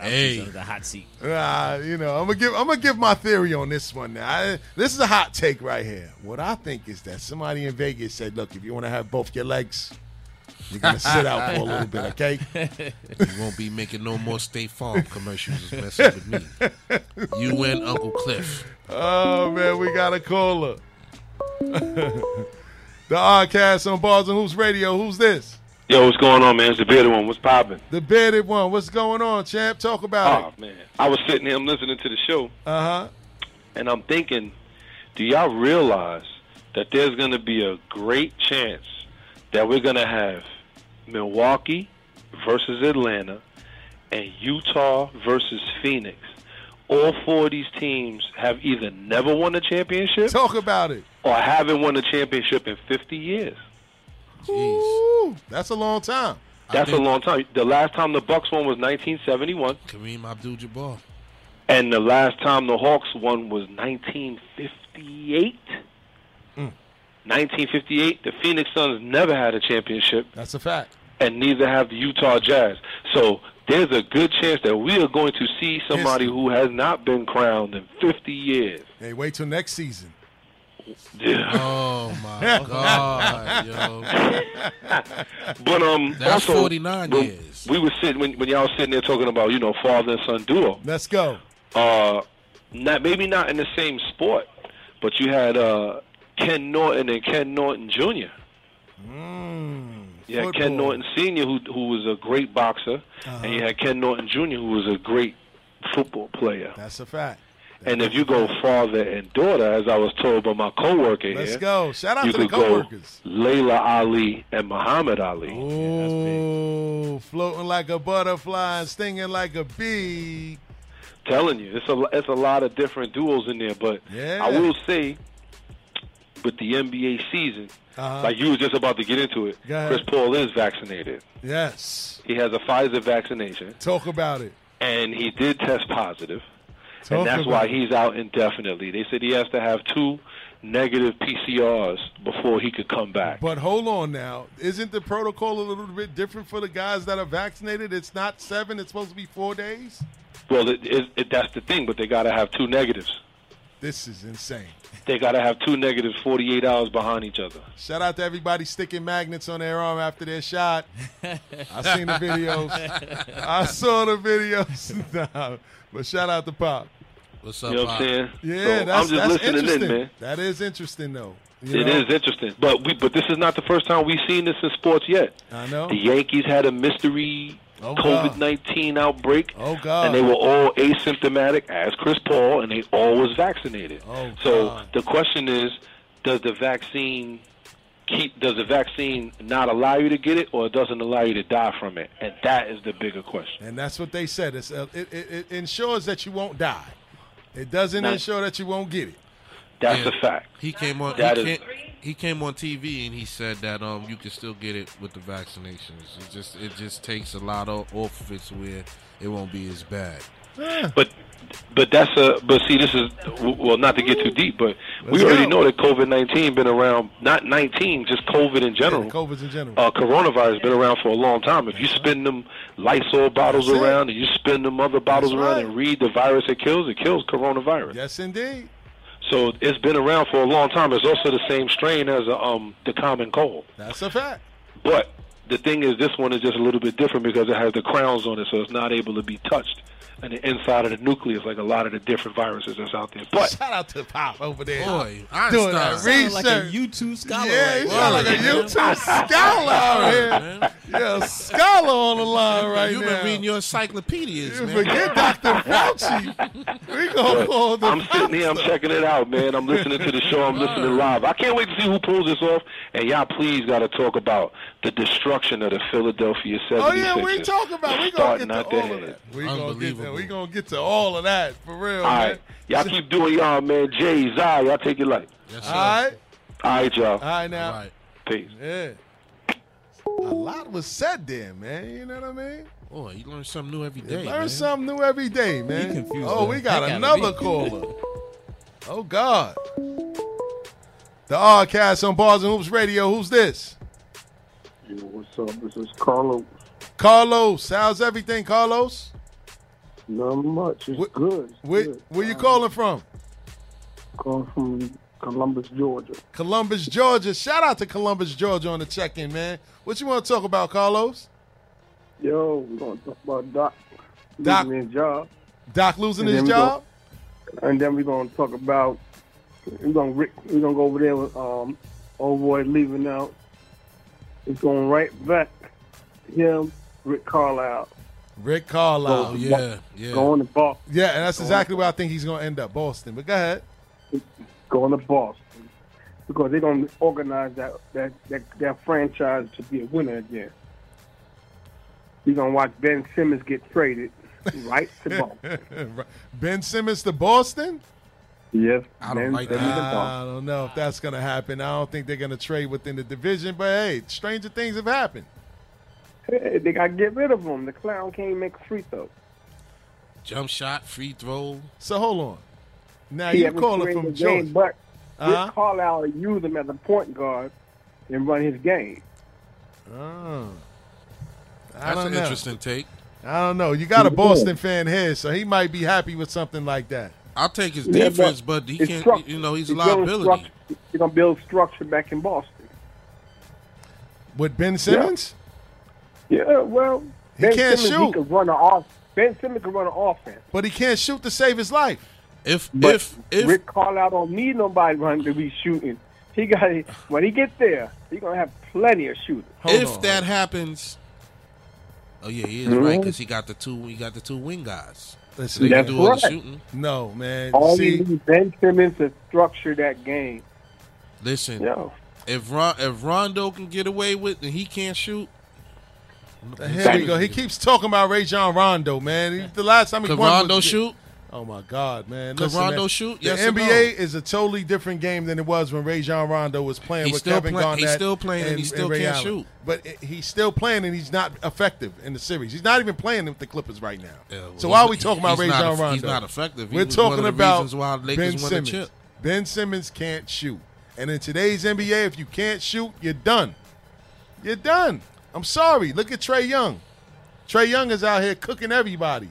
Hey. the hot seat. Uh, you know, I'm gonna give I'm gonna give my theory on this one now. I, this is a hot take right here. What I think is that somebody in Vegas said, "Look, if you want to have both your legs, you're gonna sit out for a little bit, okay?" You won't be making no more State Farm commercials messing with me. You and Uncle Cliff. Oh man, we got a caller. *laughs* the Oddcast on Bars and Hoops Radio. Who's this? Yo, what's going on, man? It's the bearded one. What's popping? The bearded one. What's going on, champ? Talk about it. Oh man, I was sitting here, listening to the show. Uh huh. and I'm thinking, do y'all realize that there's going to be a great chance that we're going to have Milwaukee versus Atlanta and Utah versus Phoenix? All four of these teams have either never won a championship Talk about it. or haven't won a championship in 50 years. Ooh, that's a long time. That's a long time. The last time the Bucks won was 1971. Kareem Abdul-Jabbar. And the last time the Hawks won was 1958. Mm. 1958. The Phoenix Suns never had a championship, That's a fact. and neither have the Utah Jazz. So there's a good chance that we are going to see somebody who has not been crowned in 50 years. Hey, wait till next season. Yeah. Oh my *laughs* God, yo. *laughs* But um, That's also, 49 when years. We were sitting when, when y'all was sitting there talking about you know father and son duo. Let's go. uh, not maybe not in the same sport, but you had uh, Ken Norton and Ken Norton Jr. Mm. You had Ken. Norton Sr., who who was a great boxer, and you uh-huh. had Ken Norton Jr., who was a great football player. That's a fact. And if you go father and daughter, as I was told by my coworker Let's here, go. Shout out you to the could go coworkers. Laila Ali and Muhammad Ali. Ooh, floating like a butterfly and stinging like a bee. telling you, it's a it's a lot of different duels in there. But Yeah. I will say, with the NBA season, Uh-huh. like you was just about to get into it. Chris Paul is vaccinated. Yes. He has a Pfizer vaccination, Talk about it. and he did test positive, Talk and that's why it. he's out indefinitely. They said he has to have two negative PCRs before he could come back. But hold on now. Isn't the protocol a little bit different for the guys that are vaccinated? It's not seven, it's supposed to be four days? Well, it, it, it, that's the thing, but they got to have two negatives. This is insane. They got to have two negatives 48 hours behind each other. Shout out to everybody sticking magnets on their arm after their shot. I seen the videos. I saw the videos. *laughs* Nah, but shout out to Pop. What's You know what I'm saying? Yeah, So that's, I'm just that's listening in, interesting. man. That is interesting, though. You It know? is interesting, but we but this is not the first time we've seen this in sports yet. I know. The Yankees had a mystery Oh, COVID nineteen outbreak, Oh, God. and they were all asymptomatic as Chris Paul, and they all was vaccinated. Oh, so God. the question is, does the vaccine keep? Does the vaccine not allow you to get it, or it doesn't allow you to die from it? And that is the bigger question. And that's what they said. It's, uh, it, it, it ensures that you won't die. It doesn't Now- ensure that you won't get it. That's Yeah. a fact. He came on. That he, is- came, he came on TV and he said that um you can still get it with the vaccinations. It just it just takes a lot of off of it to where it won't be as bad. But but that's a but see this is well not to get too deep, but we Let's already go. know that COVID nineteen been around not nineteen just COVID in general. Yeah, COVID's in general. uh, coronavirus been around for a long time. If you spin them Lysol bottles That's it. around and you spin them other bottles That's around right. and read the virus it kills, it kills coronavirus. Yes, indeed. So it's been around for a long time. It's also the same strain as uh, um, the common cold. That's a fact. But the thing is, this one is just a little bit different because it has the crowns on it, so it's not able to be touched. And the inside of the nucleus, like a lot of the different viruses that's out there. But Shout out to Pop over there. Boy, doing that Einstein. research. Sound like a YouTube scholar. yeah, right you now. sound like a YouTube scholar *laughs* out here. Man. Yeah, a scholar on the line right You've now. been reading your encyclopedias, You man. forget Dr. Fauci. We gonna call the I'm sitting here, I'm *laughs* checking it out, man. I'm listening to the show, I'm listening live. I can't wait to see who pulls this off. And y'all, please got to talk about the destruction of the Philadelphia 76ers. Oh yeah, we talk about. We gonna get to all there. of that. We gonna get to, we gonna get to all of that for real, All man. y'all keep doing y'all, man. Jay, Zai, y'all take it light. Yes, All sir. right, All right, y'all. all right now. All right. Peace. Yeah. A lot was said there, man. You know what I mean? Boy, you learn something new every day. Learn man. something new every day, man. confused oh, we got heck out of another caller. Oh God. The Oddcast on Bars and Hoops Radio. Who's this? Yo, what's up? This is Carlos. Carlos. How's everything, Carlos? Not much. It's Wh- good. It's Where, good. where you calling from? Calling from Columbus, Georgia. Columbus, Georgia. Shout out to Columbus, Georgia on the check-in, man. What you want to talk about, Carlos? Yo, we're gonna talk about Doc Doc- losing his job, Doc losing his job? and then we're gonna talk about we're gonna Rick, we're gonna go over there with um old boy leaving out. It's going right back. Him, Rick Carlisle, Rick Carlisle. Oh, yeah, yeah. going to Boston. Yeah, and that's exactly where I think he's going to end up, Boston. But go ahead. going to Boston because they're going to organize that that, that that franchise to be a winner again. You're going to watch Ben Simmons get traded *laughs* right to Boston. ben Simmons to Boston? Yes, I don't like that. I don't know if that's going to happen. I don't think they're going to trade within the division, but hey, stranger things have happened. Hey, they got to get rid of him. The clown can't make a free throw. Jump shot, free throw. So hold on. Now He you haven't calling created from a game, but Uh-huh. Rick Carlisle use him as a point guard and run his game. Oh. I That's an know. interesting take. I don't know. You got a Boston fan here, so he might be happy with something like that. I'll take his Yeah, defense, but, he can't. struct- You know, he's a it's building liability. He's going to build structure back in Boston. With Ben Simmons? Yeah, well, He Ben can't Simmons, shoot. He could run an off. Ben Simmons can run an offense. But he can't shoot to save his life. If But if if Rick Carlisle don't need nobody run to be shooting. He got when he gets there, he gonna have plenty of shooting. Hold if on. that happens, oh yeah, he is Mhm. right because he got the two. He got the two wing guys. Listen, They can That's do all the right. shooting. No, man. All See, you need Ben Simmons to structure that game. Listen, Yo, if Ron, if Rondo can get away with and he can't shoot, here we go. He keeps talking about Rajon Rondo, man. He- The last time he Could won was- Rondo shoot? Oh my God, man! Listen, Rondo man, shoot? The Yes NBA no? is a totally different game than it was when Rajon Rondo was playing He's with still Kevin play- Garnett. he's still playing and he still Ray can't Allen. shoot. But it- he's still playing and he's not effective in the series. He's not even playing with the Clippers right now. Yeah, well, so why are we talking about Rajon Rondo? he's not effective. He We're was one of talking about Ben Simmons. chip. Ben Simmons can't shoot. And in today's NBA, if you can't shoot, you're done. You're done. I'm sorry. Look at Trae Young. Trae Young is out here cooking everybody.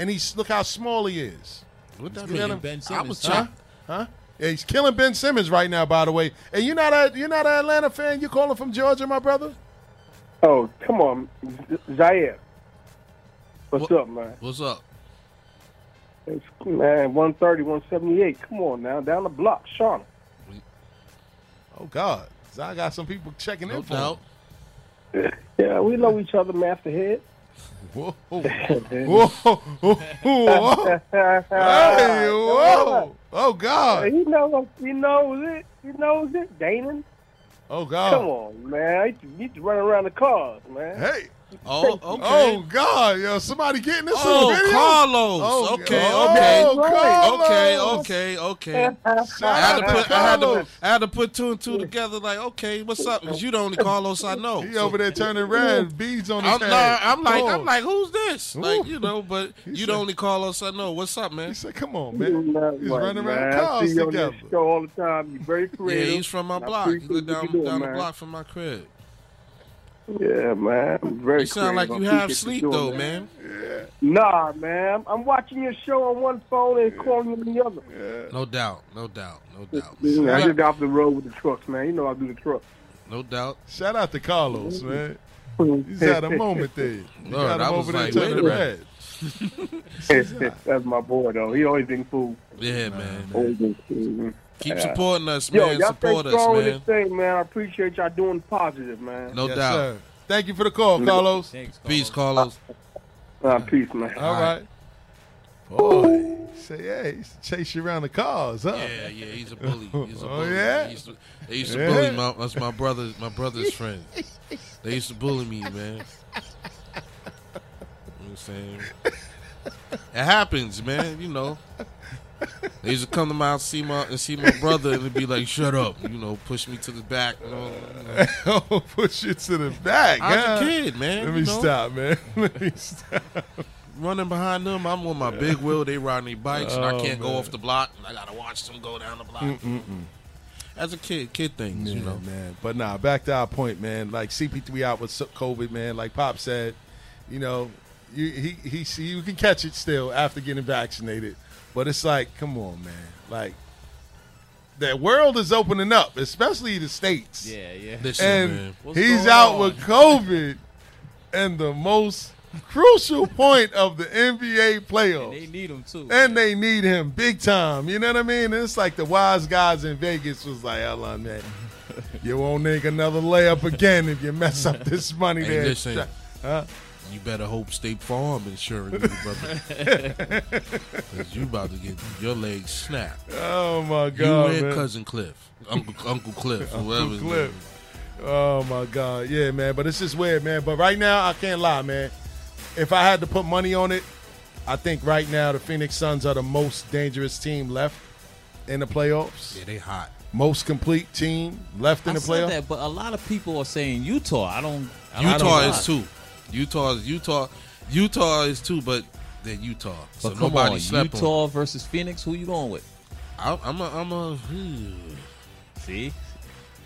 And he's look how small he is. What that You mean? what I'm- I was Simmons. Huh? Huh? Yeah, he's killing Ben Simmons right now, by the way. And you're not a you're not an Atlanta fan. You calling from Georgia, my brother? Oh, come on, Z- Zaire. What's up, man? What's up? It's, man, 130, 178. Come on now, down the block, Charlotte. Oh God, so I got some people checking No in for doubt. him. *laughs* Yeah, we know each other, Master Head. Whoa, *laughs* whoa, whoa, *laughs* whoa. Hey, whoa. Oh God. He knows, he knows it. He knows it. Danon. Oh God. Come on, man. He used to, he used to run around the cars, man. Hey. Oh, okay. Oh God, yo, somebody getting this Oh, video? Carlos. Oh, okay, oh, okay. Carlos. Okay, okay, okay. I had, to put, I, had to, I had to put two and two together. Like, okay, what's up? Because you the only Carlos I know. He over there turning red, beads on his I'm, head. nah, I'm like, Come I'm like, who's this? Like, you know, but He you said- the only Carlos I know. What's up, man? He said, "Come on, man." He's right, running around cars see on together. show all the time. You're very Yeah, he's from my block. He lived down down the block from my crib. Yeah, man. I'm very You sound like you I have sleep you though, doing man. that. Nah, man. I'm watching your show on one phone and calling you on the other. No doubt, no doubt, no doubt, Yeah, I just got off the road with the trucks, man. You know I do the trucks. no doubt. Shout out to Carlos, mm-hmm. man. *laughs* He's had a moment there. You Lord, got him I was over there like, wait a turning minute. red. *laughs* That's my boy, though. He always been cool. Yeah, man. Always been cool. Keep Yeah. supporting us, Yo, man. y'all Support stay us, strong with man. this thing, man. I appreciate y'all doing positive, man. No Yes, doubt. sir. Thank you for the call, Carlos. thanks Peace, Carlos. Uh, peace, man. All right. Boy, say yeah, he used to chase you around the cars, huh? Yeah, yeah, he's a bully. He's a *laughs* Oh, yeah? They used to, they used to Yeah. bully my that's my brother my brother's friend. They used to bully me, man. You know what I'm saying? It happens, man, you know. They used to come to my house see my and see my brother and be like, shut up, you know, push me to the back, you know. oh, *laughs* push you to the back. I was huh? a kid, man. Let me know? stop, man. *laughs* Let me stop. Running behind them, I'm on my big wheel. They riding their bikes, and I Oh, can't go off the block. And I gotta watch them go down the block. Mm-mm-mm. As a kid, kid things, you know. man. But nah, back to our point, man. Like CP3 out with COVID, man. Like Pop said, you know, you he he you can catch it still after getting vaccinated, but it's like, come on, man. Like that world is opening up, especially the states. Yeah, yeah. Listen, and man. He's out on? with COVID, and the most crucial point of the NBA playoffs. They need him too. And they need him big time. You know what I mean? And it's like the wise guys in Vegas was like, hold on, man. *laughs* You won't make another layup again if you mess up this money Hey, there. listen. Huh? You better hope State Farm insuring you, brother. *laughs* Because you about to get your legs snapped. Oh my god. You God. and man. cousin Cliff, Uncle Uncle Cliff, or *laughs* Uncle Cliff. Oh my God. Yeah, man. But it's just weird, man. But right now, I can't lie, man. If I had to put money on it, I think right now the Phoenix Suns are the most dangerous team left in the playoffs. is. Yeah, they hot. Most complete team left in I the said playoffs. that, but a lot of people are saying Utah. I don't. I don't Utah is too. Utah is Utah. Utah is too, but they're Utah. So But come nobody on, slept on. Utah versus Phoenix. Who you going with? I, I'm a. I'm a. See,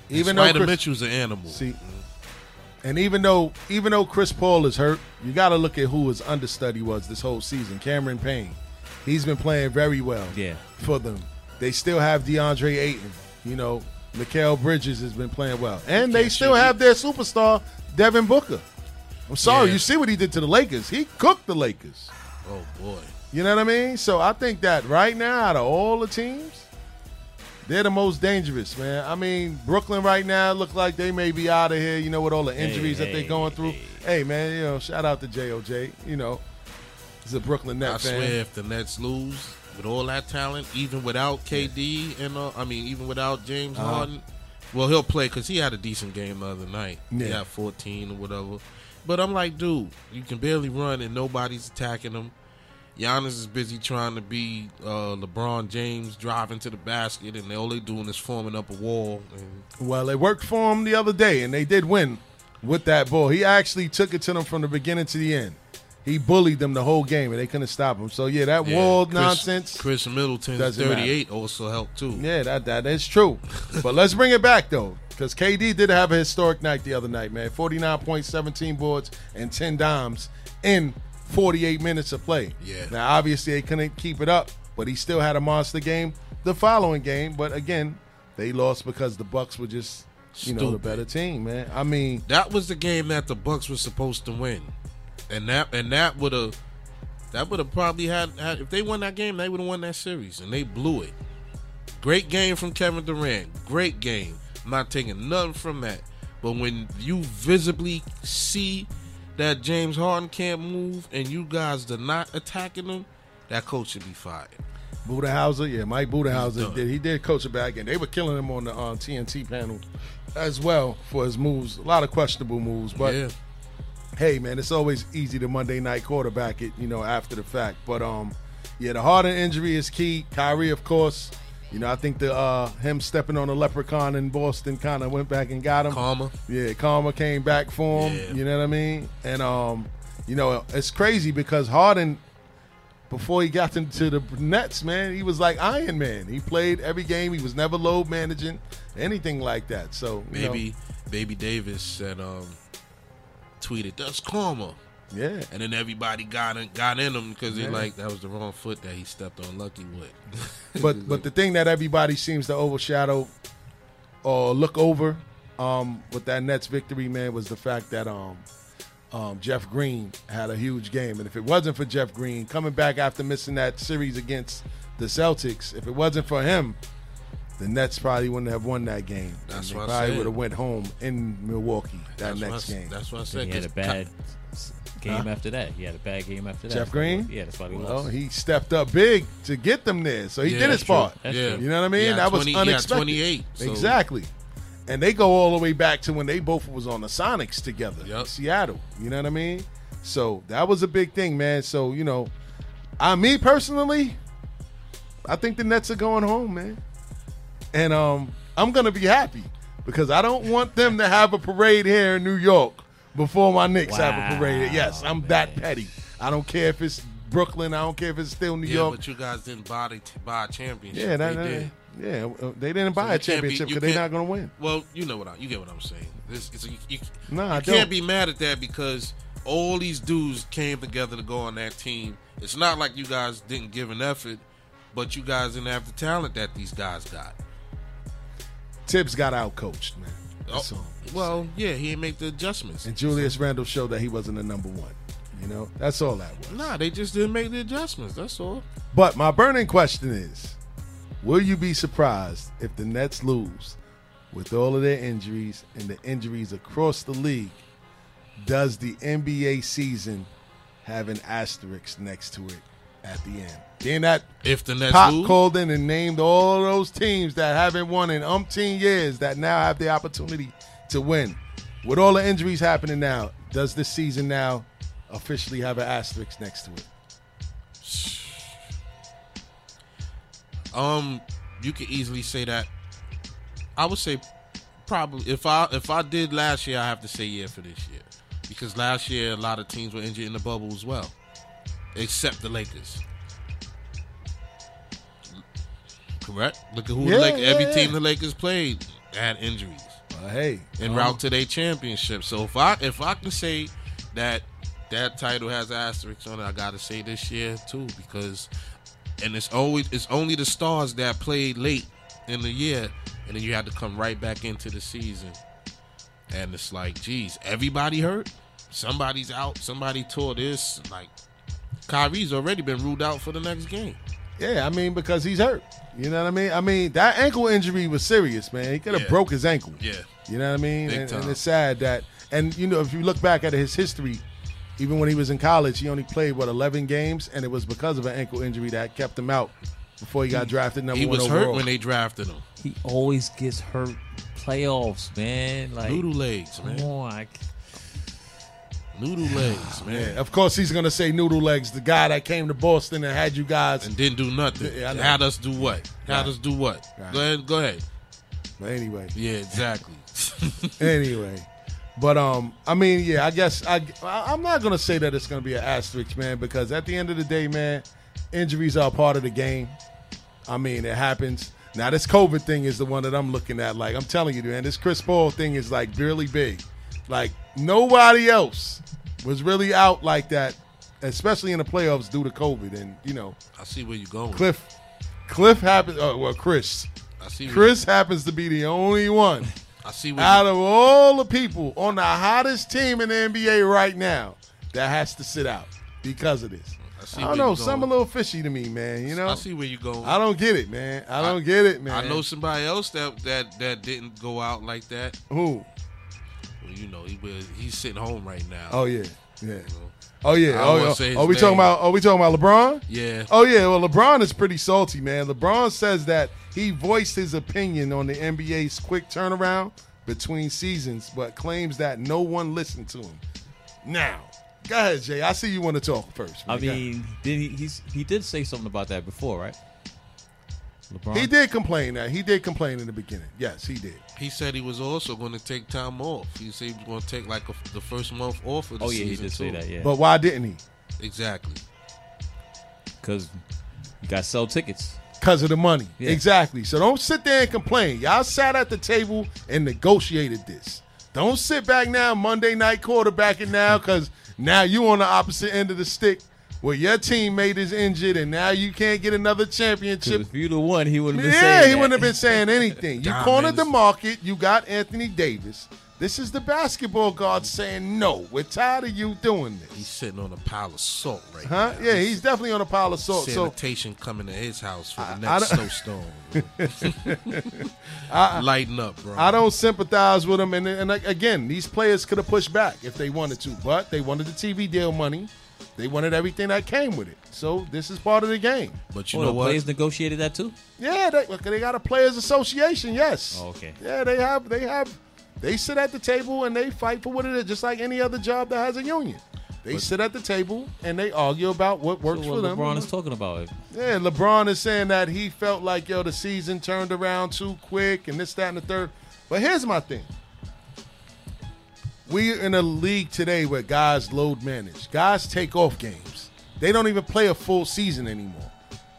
Even though Spider Chris- Mitchell's an animal. See, and even though even though Chris Paul is hurt, you got to look at who his understudy was this whole season. Cameron Payne, he's been playing very well. Yeah. for them. They still have DeAndre Ayton. You know, Mikal Bridges has been playing well, and they still have their superstar Devin Booker. I'm sorry, Yeah. you see what he did to the Lakers. He cooked the Lakers. Oh boy. You know what I mean? So I think that right now, out of all the teams, they're the most dangerous, man. I mean, Brooklyn right now look like they may be out of here. You know, with all the injuries that they're going through. hey. Hey, man, you know, shout out to JOJ. You know, he's a Brooklyn Net I fan. swear, if the Nets lose with all that talent, even without KD and uh, I mean, even without James Uh-huh. Harden, well, he'll play because he had a decent game the other night. He Yeah. got 14 or whatever. But I'm like, dude, you can barely run and nobody's attacking him. Giannis is busy trying to be uh, LeBron James driving to the basket, and all they doing is forming up a wall. And Well, it worked for him the other day, and they did win with that ball. He actually took it to them from the beginning to the end. he bullied them the whole game, and they couldn't stop him. So yeah, that Yeah, wall Chris- nonsense. Khris Middleton's doesn't matter. 38 also helped too. Yeah, that that is true. *laughs* but let's bring it back though, because KD did have a historic night the other night, man. Forty nine points, seventeen boards, and ten dimes in forty eight minutes of play. Yeah. Now obviously they couldn't keep it up, but he still had a monster game the following game. But again, they lost because the Bucks were just you know the better team, man. I mean, That was the game that the Bucks were supposed to win, and that and that would have that would have probably had, had if they won that game, they would have won that series, and they blew it. Great game from Kevin Durant. Great game. I'm not taking nothing from that. But when you visibly see that James Harden can't move and you guys are not attacking him, that coach should be fired. Budenholzer, yeah, Mike Budenholzer did. He did coach it back, and they were killing him on the uh, TNT panel as well for his moves. A lot of questionable moves, but Yeah. hey, man, it's always easy to Monday night quarterback it, you know, after the fact. But um, yeah, the Harden injury is key. Kyrie, of course. You know, I think the uh him stepping on a leprechaun in Boston kind of went back and got him. Karma. Yeah, Karma came back for him. Yeah. You know what I mean? And um, you know, it's crazy because Harden before he got into the Nets, man, he was like Iron Man. He played every game. He was never load managing, anything like that. So you know, Maybe Baby Davis said um tweeted that's karma. Yeah. And then everybody got in, got in him because they Yeah. like that was the wrong foot that he stepped on Lucky with. *laughs* but but the thing that everybody seems to overshadow or look over um, with that Nets victory, man, was the fact that um, um, Jeff Green had a huge game, and if it wasn't for Jeff Green coming back after missing that series against the Celtics, if it wasn't for him, the Nets probably wouldn't have won that game. That's and what I they probably would have went home in Milwaukee that That's what I next game. that's what I said. he had a bad Ka- s- game Huh? after that. He had a bad game after that. Jeff That's he Green? lost. Yeah, that's why he Well, lost. he stepped up big to get them there, so he Yeah, did his that's true. part. That's Yeah. true. You know what I mean? He that was 20 he had unexpected. 28, so- Exactly. And they go all the way back to when they both was on the Sonics together in Seattle. You know what I mean? So that was a big thing, man. So you know, I me personally, I think the Nets are going home, man. And um, I'm gonna be happy because I don't want them to have a parade here in New York before my Knicks have a parade. Yes, I'm that petty. I don't care if it's Brooklyn. I don't care if it's still New yeah, York. but you guys didn't buy the, buy a championship. Yeah, that, they that- did. yeah, uh, they didn't buy you a championship because they're can't- going to win. Well, you know what I, you get what I'm saying. This, it's, you, you, No, I you don't. can't be mad at that because all these dudes came together to go on that team. It's not like you guys didn't give an effort, but you guys didn't have the talent that these guys got. Thibs got out coached, man. Oh, well, yeah, he didn't make the adjustments. And Julius Randle showed that he wasn't the number one. You know, that's all that was. Nah, they just didn't make the adjustments. That's all. But my burning question is Will you be surprised if the Nets lose with all of their injuries and the injuries across the league? Does the NBA season have an asterisk next to it at the end? Being that If the Nets Pop called in and named all those teams that haven't won in umpteen years that now have the opportunity to win. With all the injuries happening now, does this season now officially have an asterisk next to it? *sighs* Um, you could easily say that. I would say probably if I if I did last year, I have to say yeah for this year because last year a lot of teams were injured in the bubble as well, except the Lakers. Correct. Look at who Yeah, the Lak- yeah, every yeah. team the Lakers played had injuries. Uh, hey, en um, route to their championship. So if I if I can say that that title has asterisks on it, I gotta say this year too because and it's always it's only the stars that played late in the year and then you had to come right back into the season. And it's like, geez, everybody hurt. Somebody's out. Somebody tore this. Like, Kyrie's already been ruled out for the next game. Yeah, I mean because he's hurt. You know what I mean? I mean that ankle injury was serious, man. He could have Yeah. broke his ankle. Yeah. You know what I mean? Big And, and it's sad that, and you know, if you look back at his history, even when he was in college, he only played what 11 games, and it was because of an ankle injury that kept him out before he got drafted number He one He was overall. hurt when they drafted him. He always gets hurt playoffs, man. Like Noodle legs, man. Come on, I, Noodle legs, man. Of course, he's gonna say Noodle Legs, the guy that came to Boston and had you guys and didn't do nothing. Yeah, I know. Had us do what? Had Right. us do what? Right. Go ahead. Go ahead. But anyway, Yeah, exactly. *laughs* *laughs* anyway, But um, I mean, yeah, I guess I I- I'm not gonna say that it's gonna be an asterisk, man, because at the end of the day, man, injuries are a part of the game. I mean, it happens. Now this COVID thing is the one that I'm looking at. Like I'm telling you, man, this Chris Paul thing is like really big. Like nobody else was really out like that, especially in the playoffs due to COVID. And you know, I see where you're going. Cliff, Cliff happens. Uh, well, Chris, I see Chris happens to be the only one *laughs* I see out you- of all the people on the hottest team in the NBA right now that has to sit out because of this. I, see don't know. Some a little fishy to me, man. You know. I see where you're going. I don't get it, man. I don't get it, man. I know somebody else that that that didn't go out like that. Who? Well, you know, he was he's sitting home right now. Oh yeah, yeah. Oh yeah. I oh, don't Oh, yeah. say his Are we talking about? Are we talking about LeBron? Yeah. Oh yeah. Well, LeBron is pretty salty, man. LeBron says that he voiced his opinion on the NBA's quick turnaround between seasons, but claims that no one listened to him. Now, go ahead, Jay. I see you want to talk first. I man. Go ahead. mean, did he? He's he did say something about that before, right? LeBron. he did complain that he did complain in the beginning. Yes, he did. He said he was also going to take time off. He said he was going to take like a, the first month off of the Oh, yeah, he season did say too. that, yeah. But why didn't he? Exactly. because you got to sell tickets. Because of the money. Yeah. Exactly. So don't sit there and complain. Y'all sat at the table and negotiated this. Don't sit back now, Monday night quarterbacking now, because now you on the opposite end of the stick where your teammate is injured and now you can't get another championship. if you'd have won, he would have been Yeah, saying he that. wouldn't have been saying anything. You cornered the market. You got Anthony Davis. This is the basketball god saying, no, we're tired of you doing this. He's sitting on a pile of salt right Huh? now. Yeah, he's definitely on a pile of salt. So Sanitation coming to his house for the I next don't- snowstorm. *laughs* I- Lighten up, bro. I don't sympathize with them. And, and again, these players could have pushed back if they wanted to, but they wanted the TV deal money. They wanted everything that came with it. So this is part of the game. But you Oh, know the players negotiated that too. Yeah, they, look, they got a players association. Yes. Oh, okay. Yeah, they have. They have. They sit at the table and they fight for what it is, just like any other job that has a union. They sit at the table and they argue about what works So for what them. LeBron is talking about. it. Yeah, LeBron is saying that he felt like yo the season turned around too quick and this, that, and the third. But here's my thing: we're in a league today where guys load manage. Guys take off games. They don't even play a full season anymore.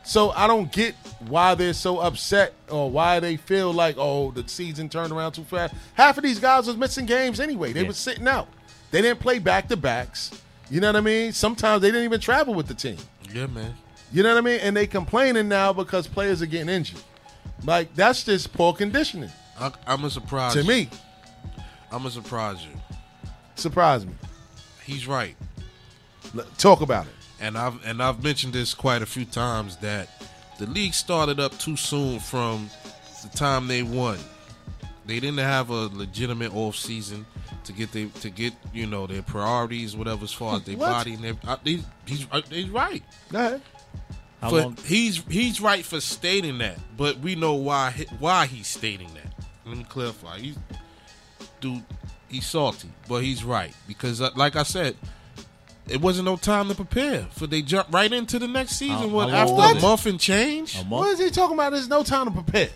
So I don't get why they're so upset or why they feel like oh the season turned around too fast. Half of these guys was missing games anyway. They Yeah. were sitting out. They didn't play back to backs. You know what I mean? Sometimes they didn't even travel with the team. yeah, man. You know what I mean? And they complaining now because players are getting injured. Like that's just poor conditioning. I, I'm a surprise To me, I'm a surprise you. Surprise me. He's right. L- Talk about it. and I've and I've mentioned this quite a few times that the league started up too soon from the time they won. They didn't have a legitimate off season to get they to get you know their priorities, whatever, as far as their What? body and their. Uh, they, he's uh, he's right. Go ahead. How But long? he's he's right for stating that, but we know why he- why he's stating that. Let me clarify. He's dude, he's salty, but he's right because, uh, like I said, it wasn't no time to prepare for they jump right into the next season. How- what how after long a month and change? Month? What is he talking about? There's no time to prepare.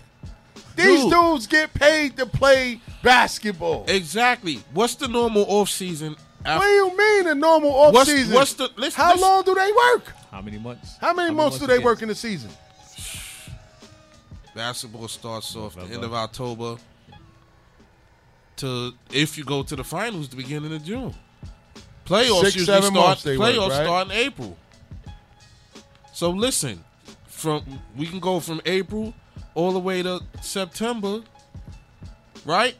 These Dude. dudes get paid to play basketball. Exactly. What's the normal off season? what do you mean a normal off What's- season? what's the- let's- How let's- long do they work? How many months? How many months do they again? work in the season? *sighs* Basketball starts off the end of October to if you go to the finals, the beginning of June. Playoffs Six, usually start. they work, playoffs right? start in April. So listen, from we can go from April all the way to September, right?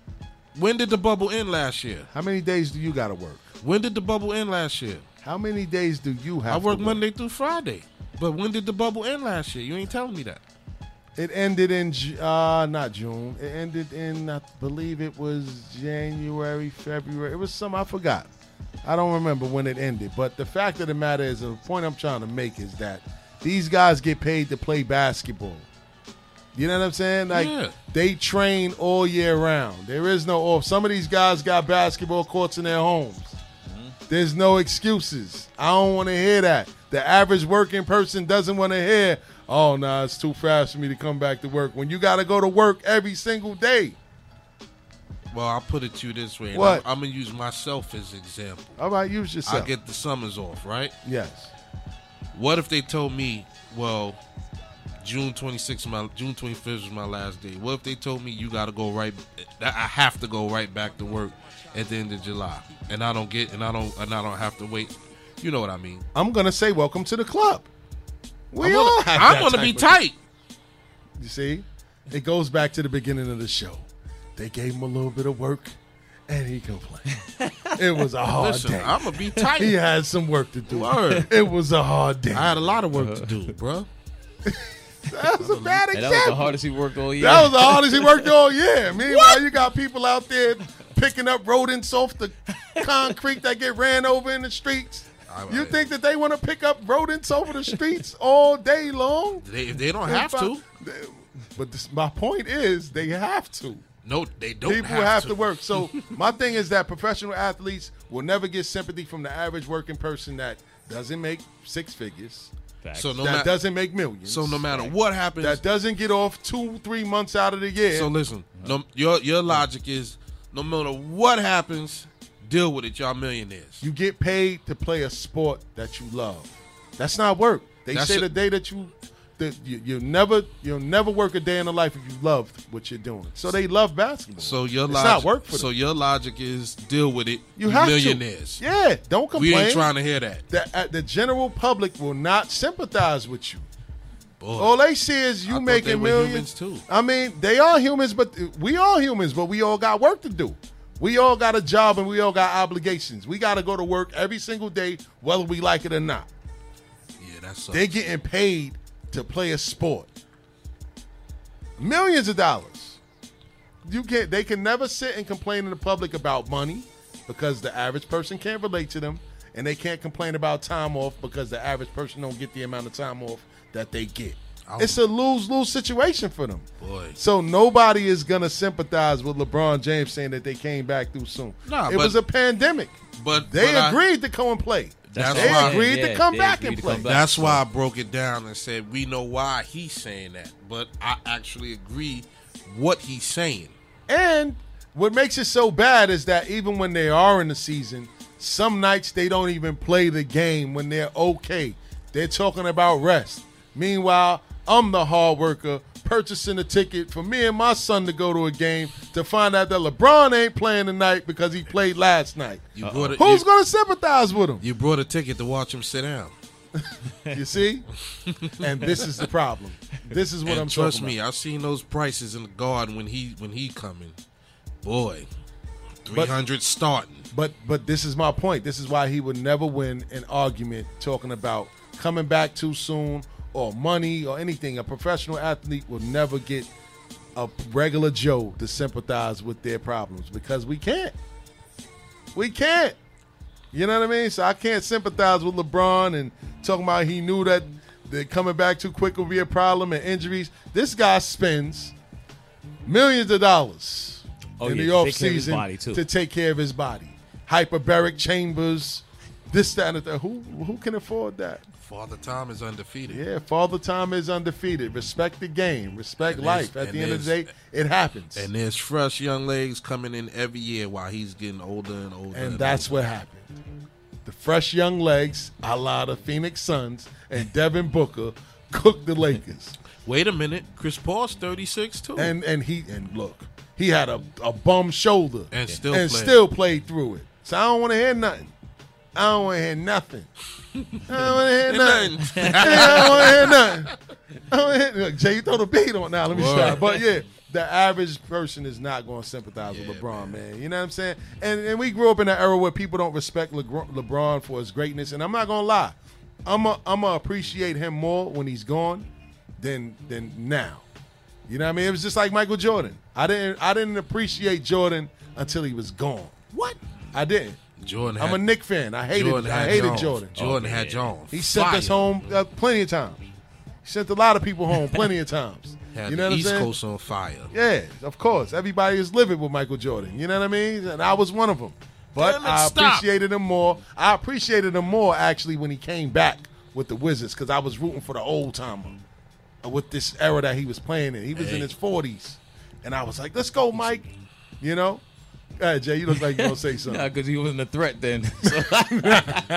When did the bubble end last year? How many days do you got to work? When did the bubble end last year? How many days do you have? I to work Monday through Friday. But when did the bubble end last year? You ain't telling me that. It ended in uh not June. It ended in I believe it was January, February. It was some I forgot. I don't remember when it ended. But the fact of the matter is, the point I'm trying to make is that these guys get paid to play basketball. You know what I'm saying? Like Yeah. they train all year round. There is no off. Some of these guys got basketball courts in their homes. There's no excuses. I don't want to hear that. The average working person doesn't want to hear, oh, no, it's too fast for me to come back to work. When you got to go to work every single day. Well, I'll put it to you this way. What? I'm, I'm gonna use myself as an example. All right, use yourself. I get the summers off, right? Yes. What if they told me, well, June 26th, my June 25th is my last day. What if they told me you got to go right? I have to go right back to work at the end of July, and I don't get, and I don't, and I don't have to wait. You know what I mean? I'm gonna say welcome to the club. We I'm all gonna- have I'm gonna type be of- tight. You see, it goes back to the beginning of the show. They gave him a little bit of work, and he complained. *laughs* it was a hard Listen, day. I'ma be tight. He had some work to do. Word. It was a hard day. I had a lot of work to uh-huh. do, bro. *laughs* That was a bad And example. that was the hardest he worked all year. That was the hardest he worked all year. *laughs* Meanwhile, you got people out there picking up rodents off the concrete that get ran over in the streets. You think that they want to pick up rodents over the streets *laughs* all day long? They, if they don't have to, But this, my point is, they have to. no, they don't. People have, have, to. to. work. So *laughs* my thing is that professional athletes will never get sympathy from the average working person that doesn't make six figures. So no that mat- doesn't make millions. So no matter what happens, that doesn't get off two, three months out of the year. So listen, no, your your logic is no matter what happens, deal with it. Y'all millionaires. You get paid to play a sport that you love. That's not work. They That's say it. the day that you, that you, you never, you'll never work a day in the life if you love what you're doing. So they love basketball. So your it's logic, not work for them. so your logic is deal with it. You have to. millionaires. Yeah, don't complain. We ain't trying to hear that. The, uh, the general public will not sympathize with you. Boy, All they see is you thought making millions. humans, too. I mean, they are humans, but we are humans, but we all got work to do. We all got a job and we all got obligations. We got to go to work every single day, whether we like it or not. yeah, that's They're getting paid to play a sport. Millions of dollars. You can they can never sit and complain in the public about money because the average person can't relate to them and they can't complain about time off because the average person don't get the amount of time off that they get. It's a lose-lose situation for them. Boy. So nobody is gonna sympathize with LeBron James saying that they came back too soon. Nah, it but- was a pandemic. But They but I- agreed to come and play. That's they why- agreed Yeah, to come back and play. back. That's why I broke it down and said we know why he's saying that, but I actually agree what he's saying. And what makes it so bad is that even when they are in the season, some nights they don't even play the game when they're okay. They're talking about rest. Meanwhile, I'm the hard worker purchasing a ticket for me and my son to go to a game to find out that LeBron ain't playing tonight because he played last night. You brought it. Who's you, going to sympathize with him? you brought a ticket to watch him sit down. *laughs* You see? and this is the problem. This is what and I'm trust me, about. I've seen those prices in the garden when he when he coming. Boy, three hundred starting. But but this is my point. This is why he would never win an argument talking about coming back too soon or money or anything. A professional athlete will never get a regular Joe to sympathize with their problems because we can't. We can't. You know what I mean? So I can't sympathize with LeBron and talking about he knew that that coming back too quick would be a problem and injuries. This guy spends millions of dollars Oh, in yeah, the to off take care of his season to take care of his body. Hyperbaric chambers, this, that, and the third. Who who can afford that? Father Time is undefeated. Yeah, Father Time is undefeated. Respect the game. Respect And life. At the end of the day, it happens. And there's fresh young legs coming in every year while he's getting older and older. And that's older. what happened. The fresh young legs, a la the Phoenix Suns and Devin Booker, cooked the Lakers. *laughs* Wait a minute, Chris Paul's 36 too. And and he and look, he had a, a bum shoulder And still and played. still played through it. So I don't want to hear nothing. I don't want to hear nothing. I don't want to hear nothing. Yeah, *laughs* I don't want to hear nothing. I don't wanna hear, look, Jay, you throw the beat on now. Let me Word. stop. But yeah, the average person is not going to sympathize with LeBron, man. You know what I'm saying? And and we grew up in an era where people don't respect Legr- LeBron for his greatness. And I'm not going to lie, I'm a, I'm gonna appreciate him more when he's gone than than now. You know what I mean? It was just like Michael Jordan. I didn't I didn't appreciate Jordan until he was gone. What? I didn't. Jordan I'm had- a Knick fan. I hated Jordan I hated Jones. Jordan. Jordan had Jones. He sent us home uh, plenty of times. He sent a lot of people home *laughs* plenty of times. Had you the know what East I'm saying? Coast on fire. Yeah, of course. Everybody is living with Michael Jordan. You know what I mean? And I was one of them. But Damn it, I stop. appreciated him more. I appreciated him more actually when he came back with the Wizards because I was rooting for the old timer uh, with this era that he was playing in. He was in his 40s. And I was like, let's go, Mike. You know? All right, Jay, you look like you're gonna say *laughs* something. Nah, because he wasn't a threat then. So- *laughs*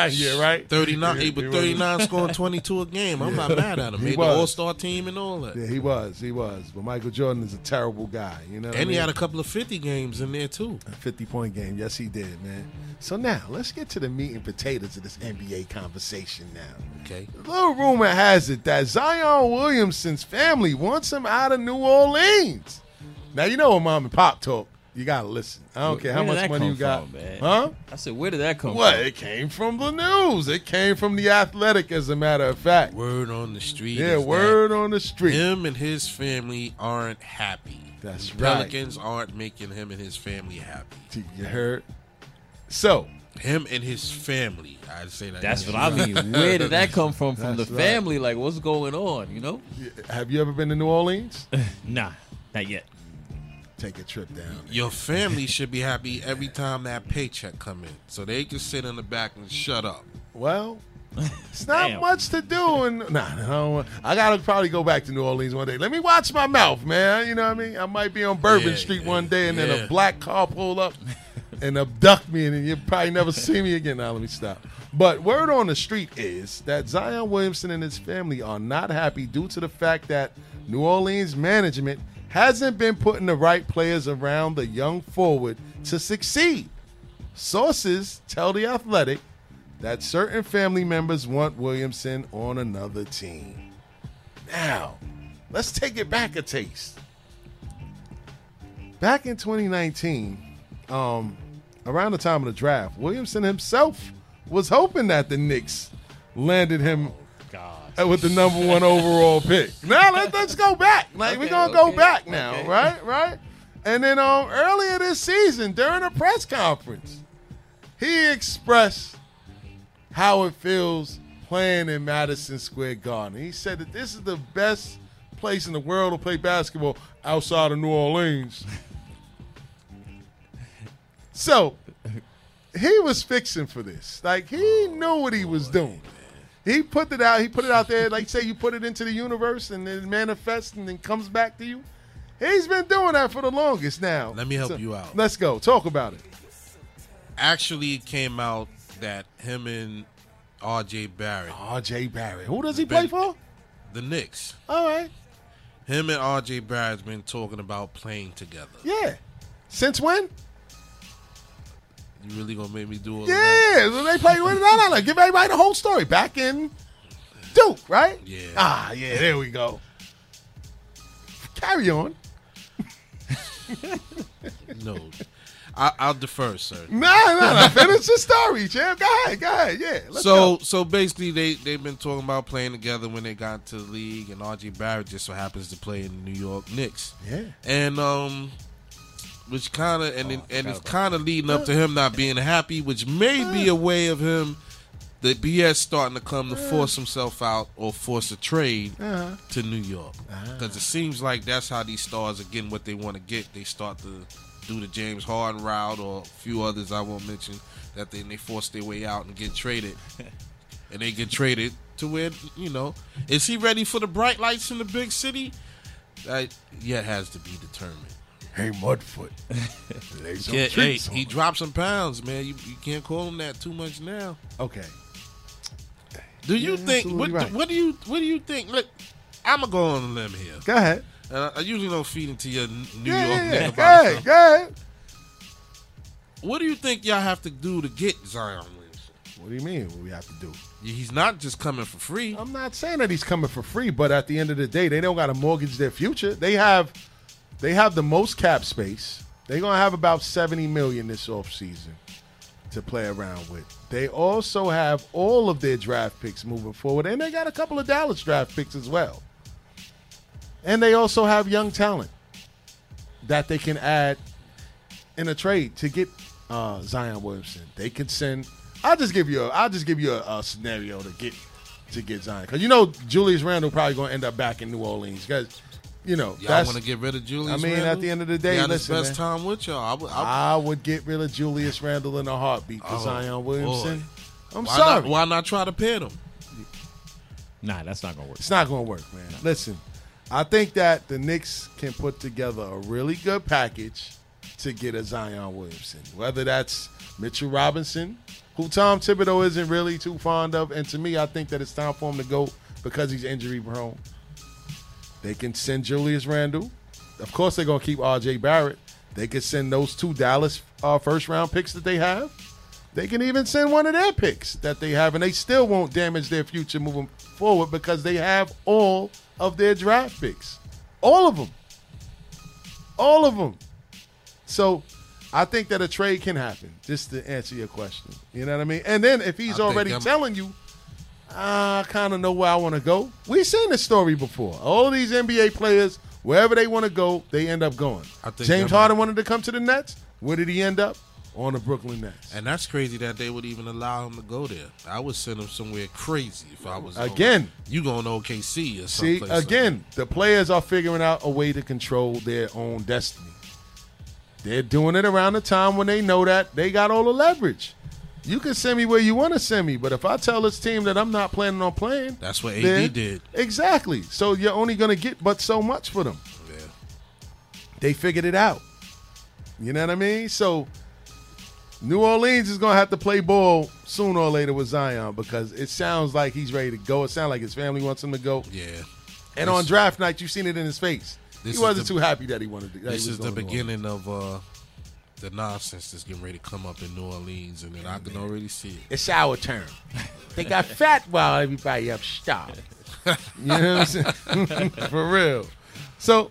yeah, right. 39, Yeah, he was he 39 scoring 22 a game. I'm not mad at him. He Made the was. All Star team and all that. Yeah, he was. He was. But Michael Jordan is a terrible guy. You know. what I And he mean? had a couple of 50 games in there too. A 50 point game. Yes, he did, man. So now let's get to the meat and potatoes of this NBA conversation now. Okay. A little rumor has it that Zion Williamson's family wants him out of New Orleans. Now you know when mom and pop talk. You gotta listen. I don't care how much money you got. from, man? Huh? I said, where did that come What? from? It came from the news. It came from the athletic, as a matter of fact. Word on the street. Yeah, is word that on the street. Him and his family aren't happy. That's the right. Pelicans aren't making him and his family happy. You heard? So him and his family. I'd say that. That's what I mean. *laughs* Where did that come from? From That's the right. family? Like, what's going on? You know? Have you ever been to New Orleans? *laughs* nah, not yet. Take a trip down. Your family should be happy *laughs* every time that paycheck come in, so they can sit in the back and shut up. Well, it's not Damn. much to do. And *laughs* nah, no, I gotta probably go back to New Orleans one day. Let me watch my mouth, man. You know what I mean? I might be on Bourbon Yeah, Street yeah, one day, and then a black car pull up *laughs* and abduct me, and then you probably never see me again. Now let me stop. But word on the street is that Zion Williamson and his family are not happy due to the fact that New Orleans management hasn't been putting the right players around the young forward to succeed. Sources tell the Athletic that certain family members want Williamson on another team. Now, let's take it back a taste. Back in 2019, um, around the time of the draft, Williamson himself was hoping that the Knicks landed him uh, with the number one overall pick. Now let, let's go back. Like we're gonna go back now, okay. right? Right. And then um, earlier this season, during a press conference, he expressed how it feels playing in Madison Square Garden. He said that this is the best place in the world to play basketball outside of New Orleans. so he was fixing for this. Like he knew what he was doing. He put it out. He put it out there. Like say you put it into the universe and it manifests and then comes back to you. He's been doing that for the longest now. Let me help So, you out. Let's go. Talk about it. Actually, it came out that him and R.J. Barrett. R.J. Barrett. Who does he play for? The Knicks. All right. Him and R.J. Barrett's been talking about playing together. Yeah. Since when? You really gonna make me do all that? Yeah. They play with no, no, no. Give everybody the whole story. Back in Duke, right? Yeah. Ah, yeah. There we go. Carry on. *laughs* No, I, I'll defer, sir. No, no, no. Finish the story, champ. Go ahead. Go ahead. Yeah. Let's so go. so basically they they've been talking about playing together when they got to the league and RJ Barrett just so happens to play in the New York Knicks. Yeah. And um which kind of and Oh, and it's kind of leading up to him not being happy, which may be a way of him the BS starting to come to force himself out or force a trade Uh-huh. to New York. Because it seems like that's how these stars are getting what they want to get. They start to do the James Harden route or a few others I won't mention that then they force their way out and get traded. *laughs* and they get traded to where, you know, is he ready for the bright lights in the big city? That yet has to be determined. Hey, Mudfoot. *laughs* Yeah, hey, he dropped some pounds, man. You, you can't call him that too much now. Okay. Do you You're think what, right. what do you what do you think? Look, I'm gonna go on a limb here. Go ahead. Uh, I usually don't feed into your New Yeah, York yeah, yeah. Go ahead. Go ahead. What do you think y'all have to do to get Zion Williamson? What do you mean? What we have to do? He's not just coming for free. I'm not saying that he's coming for free, but at the end of the day, they don't got to mortgage their future. They have, they have the most cap space. They're gonna have about 70 million this offseason to play around with. They also have all of their draft picks moving forward, and they got a couple of Dallas draft picks as well. And they also have young talent that they can add in a trade to get uh, Zion Williamson. They can send. I'll just give you. A, I'll just give you a, a scenario to get to get Zion because you know Julius Randle probably going to end up back in New Orleans because you know Y'all that's. want to get rid of Julius? I mean, Randle? at the end of the day, he had his listen, best man. time with y'all. I would, I, I would get rid of Julius Randle in a heartbeat for Oh, Zion Williamson. boy. I'm why sorry. Not, why not try to pair them? Nah, that's not gonna work. It's not going to work, man. Listen, I think that the Knicks can put together a really good package to get a Zion Williamson. Whether that's Mitchell Robinson, who Tom Thibodeau isn't really too fond of, and to me, I think that it's time for him to go because he's injury prone. They can send Julius Randle. Of course, they're gonna keep R.J. Barrett. They could send those two Dallas uh, first round picks that they have. They can even send one of their picks that they have, and they still won't damage their future moving forward because they have all of their draft picks, all of them, all of them. So, I think that a trade can happen. Just to answer your question, you know what I mean. And then if he's I already telling you, I kind of know where I want to go. We've seen this story before. All these NBA players, wherever they want to go, they end up going. I think James Harden wanted to come to the Nets. Where did he end up? On the Brooklyn Nets. And that's crazy that they would even allow him to go there. I would send him somewhere crazy if I was Again. You going to OKC or See, someplace like again, the players are figuring out a way to control their own destiny. They're doing it around the time when they know that they got all the leverage. You can send me where you want to send me, but if I tell this team that I'm not planning on playing, That's what AD then- did. Exactly. So you're only going to get but so much for them. Yeah. They figured it out. You know what I mean? So New Orleans is going to have to play ball sooner or later with Zion because it sounds like he's ready to go. It sounds like his family wants him to go. Yeah. And This- on draft night, you've seen it in his face. He wasn't the- too happy that he wanted to. This is the going to New beginning of uh, the nonsense that's getting ready to come up in New Orleans, and then I can already see it. It's our turn. They got fat while everybody up starved. You know what I'm saying? *laughs* For real. So,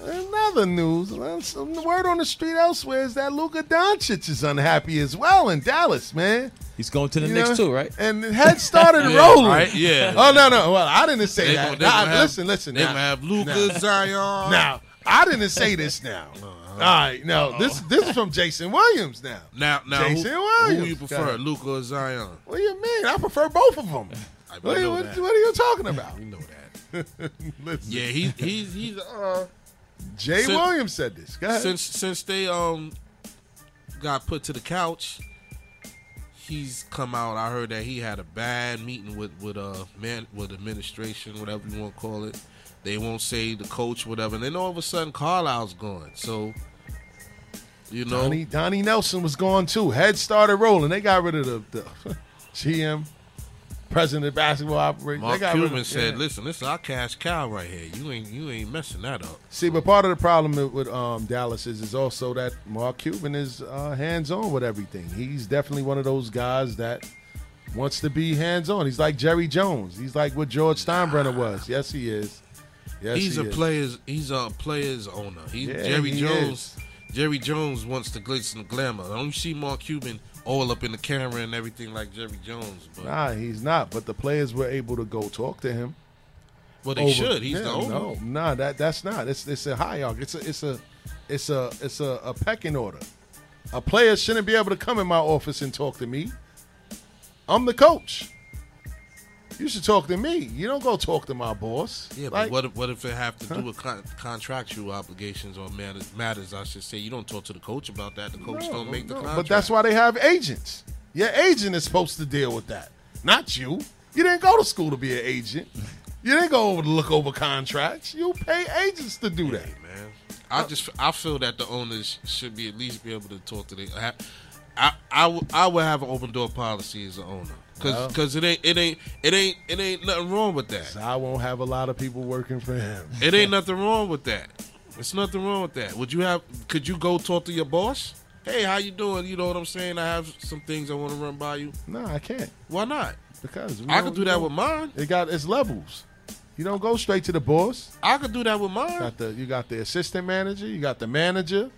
another news. uh, Some word on the street elsewhere is that Luka Doncic is unhappy as well in Dallas, man. He's going to the You Knicks know? too, right? And the head started *laughs* Yeah, rolling. right? Yeah. Oh no, no. Well, I didn't say They that. gonna- Nah, gonna have- listen, listen. they now. gonna have Luka, Now. Zion. Now, I didn't say this. Now, *laughs* all right. No, this this is from Jason Williams. Now, Now, now, who, Jason who Williams. you prefer. Luka or Zion? What do you mean? I prefer both of them. I What, know what- that. what are you talking about? We know that. *laughs* Listen. Yeah, he, he's he's uh. Jay since- Williams said this. Since since they um got put to the couch, he's come out. I heard that he had a bad meeting with with uh man with administration, whatever you want to call it. They won't say the coach, whatever. And then all of a sudden, Carlisle's gone. So you know, Donnie, Donnie Nelson was gone too. Head started rolling. They got rid of the, the *laughs* GM, president of basketball operations. Mark they got rid Cuban of, said, yeah. "Listen, this is our cash cow right here. You ain't you ain't messing that up." See, but part of the problem with, with um, Dallas is, is also that Mark Cuban is uh, hands on with everything. He's definitely one of those guys that wants to be hands on. He's like Jerry Jones. He's like what George Steinbrenner was. Yes, he is. Yes, he's he a is. player's he's a player's owner. He Yeah, Jerry he Jones. Jerry Jones wants the glitz and the glamour. Don't you see Mark Cuban all up in the camera and everything like Jerry Jones? But Nah, he's not. But the players were able to go talk to him. well, they over- should. He's the owner. No, nah, that that's not. It's it's a hierarchy. It's a it's a it's a it's a, a pecking order. A player shouldn't be able to come in my office and talk to me. I'm the coach. You should talk to me. You don't go talk to my boss. Yeah, but what if, what if it have to do with con- contractual obligations or matters, matters? I should say you don't talk to the coach about that. The coach No, don't make the no, contract. But that's why they have agents. Your agent is supposed to deal with that, not you. You didn't go to school to be an agent. You didn't go over to look over contracts. You pay agents to do that. man. I uh, just I feel that the owners should be at least be able to talk to the. I I, I, w- I would have an open door policy as an owner Well. because it ain't it ain't it ain't it ain't nothing wrong with that. I won't have a lot of people working for him. It ain't nothing wrong with that. It's nothing wrong with that. Would you have? Could you go talk to your boss? Hey, how you doing? You know what I'm saying? I have some things I want to run by you. No, I can't. Why not? Because I could do that with mine. It got its levels. You don't go straight to the boss. I could do that with mine. Got the you got the assistant manager. You got the manager.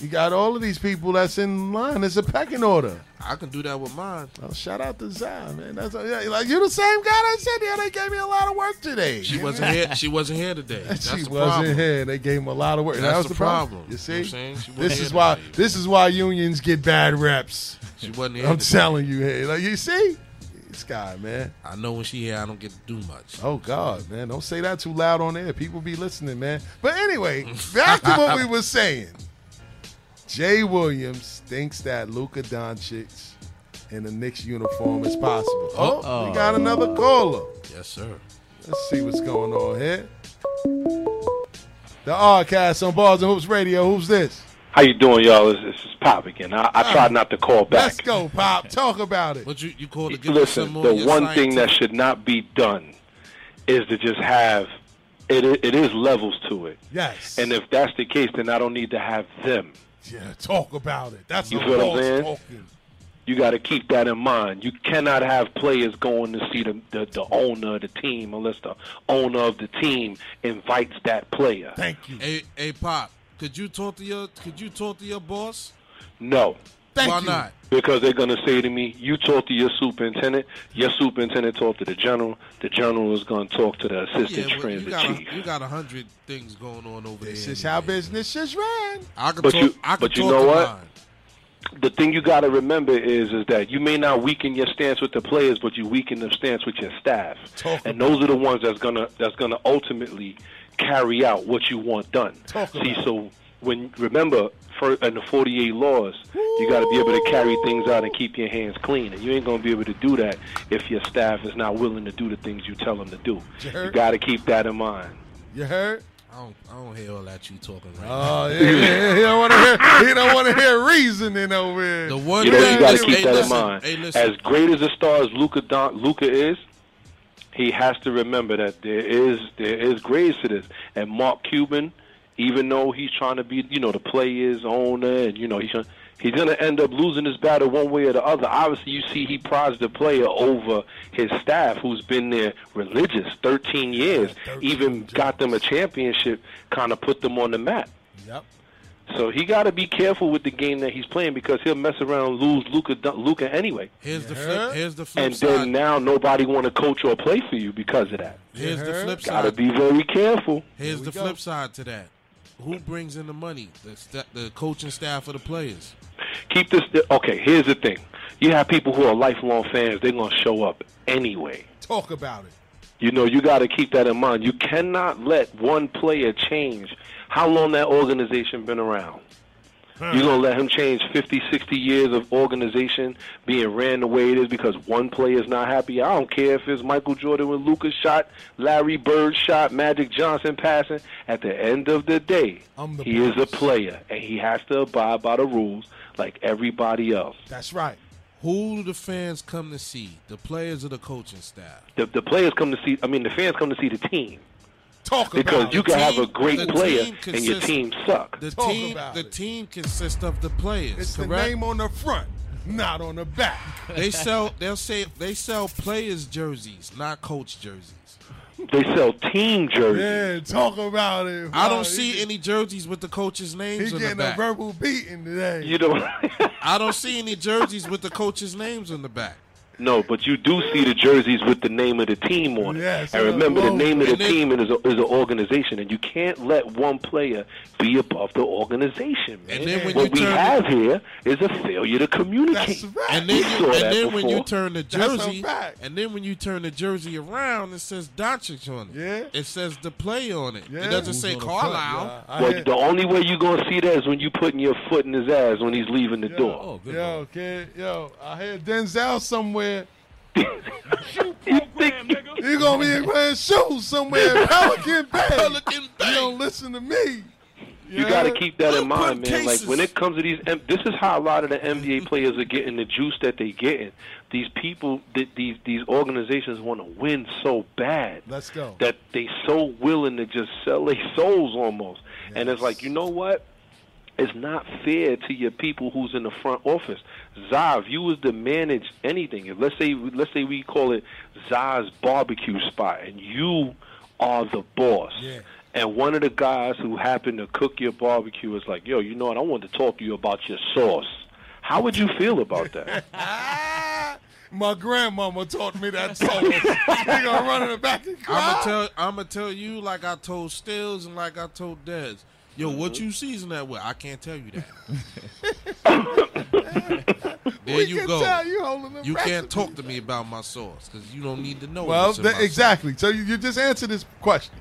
You got all of these people that's in line. It's a pecking order. I can do that with mine. Oh, shout out to Zion, man. That's yeah, like you the same guy that said yeah they gave me a lot of work today. She wasn't here. She wasn't here today. *laughs* That's she wasn't problem. here. They gave him a lot of work. That's that was the the problem. problem. You You see, know what I'm saying? She wasn't this is why today. this is why unions get bad reps. She wasn't here I'm today. telling you, hey, like you see, this guy, man. I know when she here, I don't get to do much. Oh God, man! Don't say that too loud on air. People be listening, man. But anyway, back to what we were saying. Jay Williams thinks that Luka Doncic in the Knicks uniform is possible. Oh, Uh-oh. we got another caller. Yes, sir. Let's see what's going on here. The Oddcast on Bars and Hoops Radio. Who's this? How you doing, y'all? This, this is Pop again. I, I tried ah, not to call back. Let's go, Pop. *laughs* Talk about it. But you, you called to give us some Listen, more the of your one thing that should not be done is to just have it. It is levels to it, Yes. and if that's the case, then I don't need to have them. Yeah, talk about it. That's You a feel what I'm boss saying? talking. You got to keep that in mind. You cannot have players going to see the, the the owner of the team unless the owner of the team invites that player. Thank you. Hey, hey, Pop, could you talk to your could you talk to your boss? No. Thank Why you. not? Because they're gonna say to me, "You talk to your superintendent. Your superintendent talk to the general. The general is gonna talk to the assistant Yeah, but you transit got chief." a, you got a hundred things going on over This there. is how business is ran. I could But talk. you- I could but you know what? mine. the thing you got to remember is is that you may not weaken your stance with the players, but you weaken the stance with your staff, Talk and those are the ones that's gonna that's gonna ultimately carry out what you want done. Talk See, about so when remember for in the 48 laws, you got to be able to carry things out and keep your hands clean, and you ain't gonna be able to do that if your staff is not willing to do the things you tell them to do. You You got to keep that in mind. You heard? I don't. I don't hear all that you talking right Oh yeah, yeah, yeah. He don't want to hear. He don't want to hear reasoning over here. The one You know, thing you got to hey, keep that listen, in mind. Hey. As great as a star as Luka Don, Luka is, he has to remember that there is there is grades to this. And Mark Cuban, even though he's trying to be, you know, the player's owner, and you know he's trying, he's going to end up losing this battle one way or the other. Obviously, you see he prides the player over his staff, who's been there religious 13 years, even got them a championship, kind of put them on the map. Yep. So he got to be careful with the game that he's playing because he'll mess around and lose Luka Luka anyway. Here's the flip. Here's the flip And side. then now nobody want to coach or play for you because of that. Here's the flip Got to side. be very careful. Here's the flip side to that. Who brings in the money? The sta the coaching staff or the players. Keep this. Okay, here's the thing. You have people who are lifelong fans. They're gonna show up anyway. Talk about it. You know, you got to keep that in mind. You cannot let one player change how long that organization been around. You're going to let him change 50, 60 years of organization being ran the way it is because one player is not happy. I don't care if it's Michael Jordan with Luka's shot, Larry Bird shot, Magic Johnson passing. At the end of the day, the he is a player and he has to abide by the rules like everybody else. That's right. Who do the fans come to see? The players or the coaching staff? The, the players come to see, I mean, the fans come to see the team. Talk because about you it. can have a great player team and your team suck. The Talk team. about The it. team consists of the players. It's the correct? name on the front, not on the back. They sell. They'll say they sell players jerseys, not coach jerseys. They sell team jerseys. Yeah, talk about it. I don't see any jerseys with the coaches' names He on the getting a verbal beating today. You know, I don't see any jerseys with the coaches' names on the back. No, but you do see the jerseys with the name of the team on it. Yes, and uh, remember, the name of the team is, a, is an organization, and you can't let one player be above the organization, man. And then when what you we turn- have here is a failure to communicate. That's right. And then, you, saw and that then when you turn the jersey, fact. and then when you turn the jersey around, it says Doncic on it. Yeah. It says the play on it. Yeah. It doesn't Who's say on the front, Carlisle. yeah. Well, hear- the only way you're gonna see that is when you putting your foot in his ass when he's leaving the Yo, door. Oh, good Yo, kid, yo, I hear Denzel somewhere. You think- You gonna be wearing shoes somewhere in *laughs* Pelican Bay. Pelican Bay. You don't listen to me. You got to keep that in mind, man. Like when it comes to these, this is how a lot of the NBA players are getting the juice that they getting. These people, th- these these organizations want to win so bad Let's go. that they so willing to just sell their souls almost. And it's like, you know what? It's not fair to your people who's in the front office. Zav, you was to manage anything. If let's say let's say we call it Zaz's barbecue spot, and you are the boss. Yeah. And one of the guys who happened to cook your barbecue is like, "Yo, you know what? I want to talk to you about your sauce." How would you feel about that? *laughs* My grandmama taught me that song. *laughs* he gonna run in the back and I'ma tell. I'm gonna tell you like I told Stills and like I told Dez. Yo, what Mm-hmm. you season that with? I can't tell you that. *laughs* there we you can go. tell you holding You can't talk to me about my sauce because you don't need to know. Well, what's in th- my sauce. exactly. So you, you just answered this question.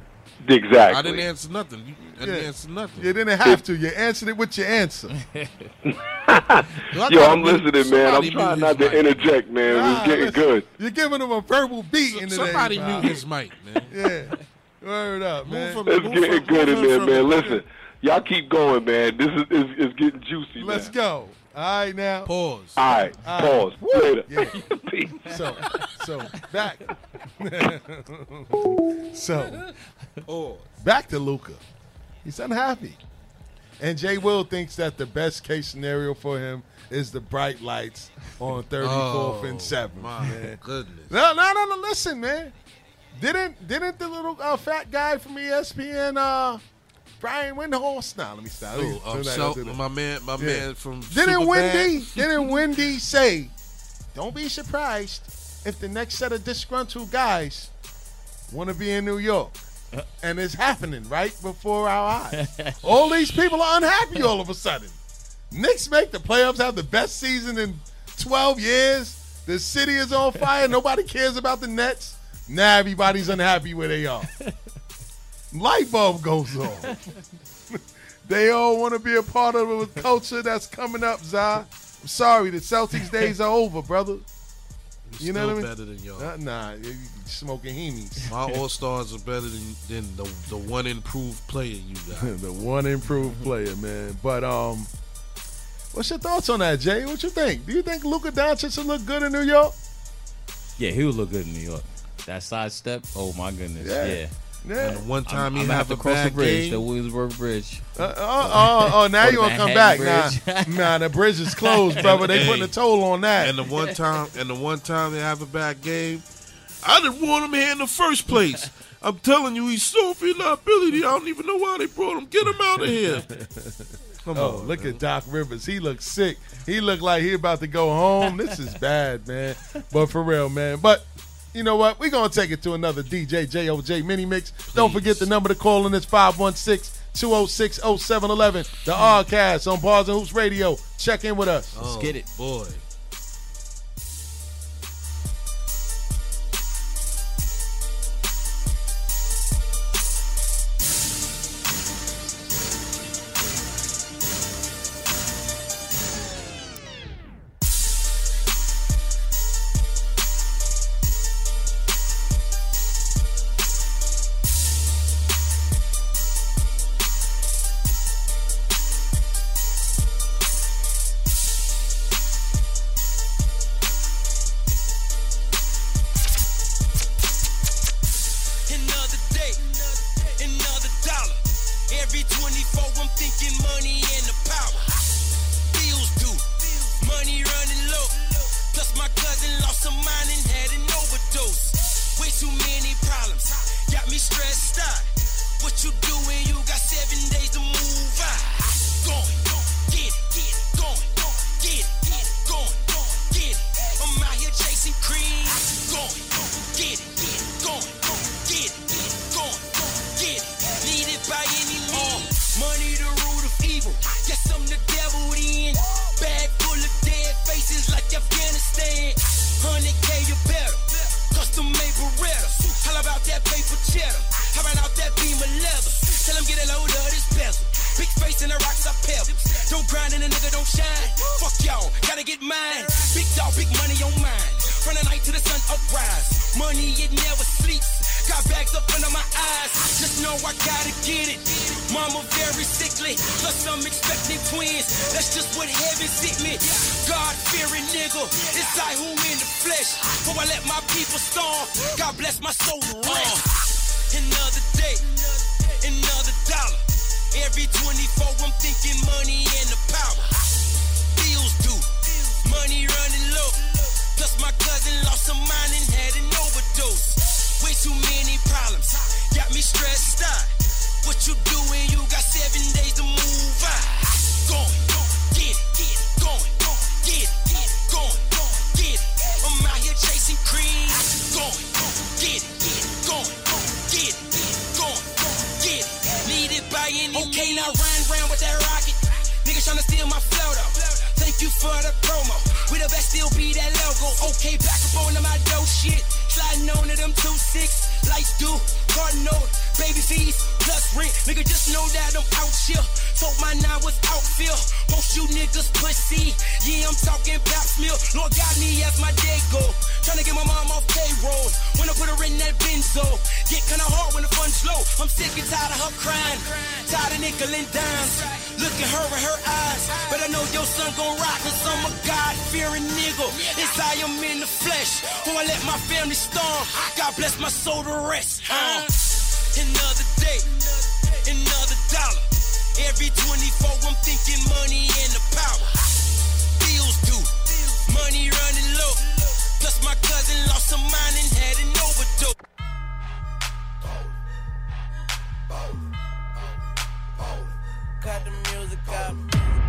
exactly. I didn't answer nothing. You, I didn't Yeah. answer nothing. You didn't have to. You answered it with your answer. *laughs* Yo, Yo I'm listening, man. I'm trying not his to mic. interject, man. Nah, it's getting listen, good. You're giving him a verbal beating today. Somebody Bob. mute his mic, man. Yeah. Word up, man. from- It's move getting from- good in there, from man. Listen, Y'all keep going, man. This is is, is getting juicy. Let's man. go. All right now. Pause. All right. All right. Pause. Woo. Later. Yeah. Peace. *laughs* So, so back. *laughs* so, pause. back to Luka. He's unhappy, and Jay Will thinks that the best case scenario for him is the bright lights on 34th Oh, and 7th. my man. goodness. No, no, no, no. Listen, man. Didn't didn't the little uh, fat guy from ESPN, uh, Brian Windhorst? Nah, let me stop. Let me- Ooh, um, so, my man, my Yeah. man from Didn't Superbad. Wendy? Didn't Wendy say? Don't be surprised if the next set of disgruntled guys want to be in New York, and it's happening right before our eyes. *laughs* all these people are unhappy all of a sudden. Knicks make the playoffs, have the best season in 12 years. The city is on fire. Nobody cares about the Nets. Now everybody's unhappy where they are. *laughs* Light bulb goes on. *laughs* they all want to be a part of a culture that's coming up, Zah. I'm sorry, the Celtics days are over, brother. You know what I mean? better than y'all. Nah, you- you smoking Hemis. My *laughs* All Stars are better than, than the the one improved player you got. the one improved player, man. But um, what's your thoughts on that, Jay? What you think? Do you think Luka Doncic will look good in New York? Yeah, he would look good in New York. That sidestep, oh my goodness, Yeah. yeah. Yeah. And one time I'm, he I'm gonna have have a to cross the bridge, game, the Williamsburg Bridge. Uh, oh, oh, oh, now *laughs* you the gonna come back? Manhattan Nah, *laughs* nah, the bridge is closed, *laughs* brother. They Hey. putting a toll on that. and the one time, and the one time they have a bad game, I didn't want him here in the first place. I'm telling you, he's so few liability. I don't even know why they brought him. Get him out of here. Come oh, on, look at Doc Rivers. He looks sick. He looked like he about to go home. This is bad, man. But for real, man. But you know what? We're gonna take it to another DJ JOJ mini mix. Don't forget the number to call in is 516-206-0711. The Oddcast on Bars and Hoops Radio. Check in with us. Oh, get it. boy. Off payroll. When I put her in that benzo. Get kinda hard when the fun's low. I'm sick and tired of her crying. Tired of nickel and dimes. Look at her in her eyes. But I know your son gon' rock cause I'm a God-fearing nigga. It's I am in the flesh. Who I let my family storm. God bless my soul to rest. Uh. Another day, another dollar. Every 24, I'm thinking money and the power. Bills due, money running low. Plus my cousin lost her mind and had an overdose. Cut the music up.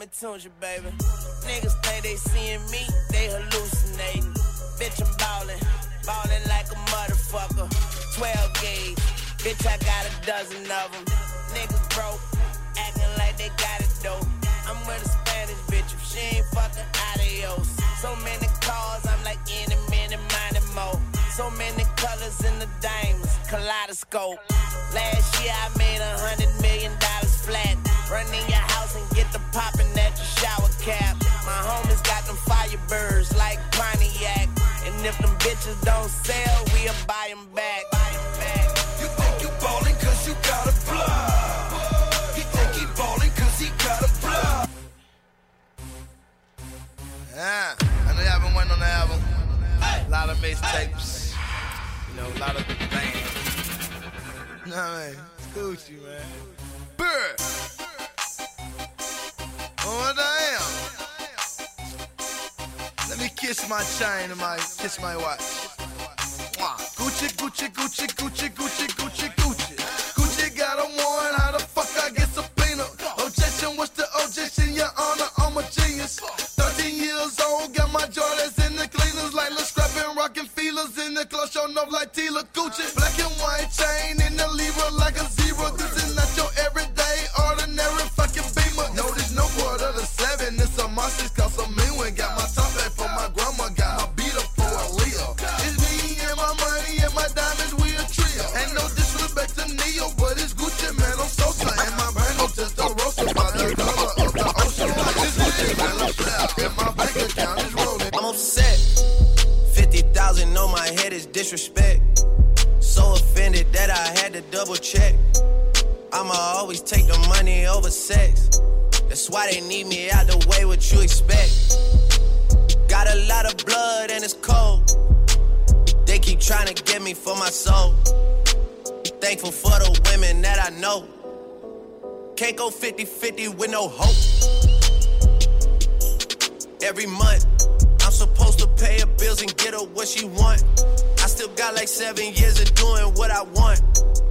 Coming to you, baby. Niggas think they seeing me, they hallucinating. Bitch, I'm ballin', ballin' like a motherfucker. 12 gauge, bitch, I got a dozen of them. Niggas broke, acting like they got it though. I'm with a Spanish bitch, if she ain't fucking adios. So many cars, I'm like any minute, minding more. So many colors in the diamonds, kaleidoscope. Last year I made a hundred million dollars flat. Run in your house and get the poppin' at your shower cap. My homies got them firebirds like Pontiac. And if them bitches don't sell, we'll buy them back. You think you ballin' cause you got a block. He think he ballin' cause he got a block. Yeah, I know y'all been waiting on the album. A lot of mixtapes. Know, a lot of. You know what I mean? It's Gucci, man. Bird. Oh, damn. Let me kiss my chain and my kiss my watch. Mwah. Gucci, Gucci, Gucci, Gucci, Gucci, Gucci. Gucci showing off sex. That's why they need me out the way, what you expect. Got a lot of blood and it's cold. They keep trying to get me for my soul. Thankful for the women that I know. Can't go 50 50 with no hope. Every month, I'm supposed to pay her bills and get her what she want. I still got like seven years of doing what I want.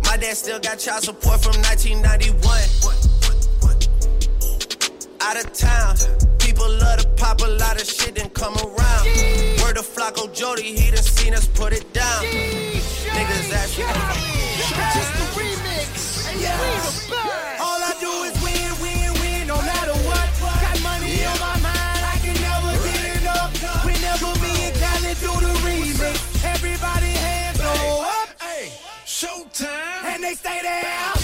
My dad still got child support from 1991. Out of town, people love to pop a lot of shit and come around. Word of Flocko Jody, he done seen us put it down. Niggas ask Just the remix. All I do is win, win, win, no matter what. Got money on my mind, I can never get enough. Whenever me and Khaled do the remix, everybody hands go up. Hey, showtime. And they stay there,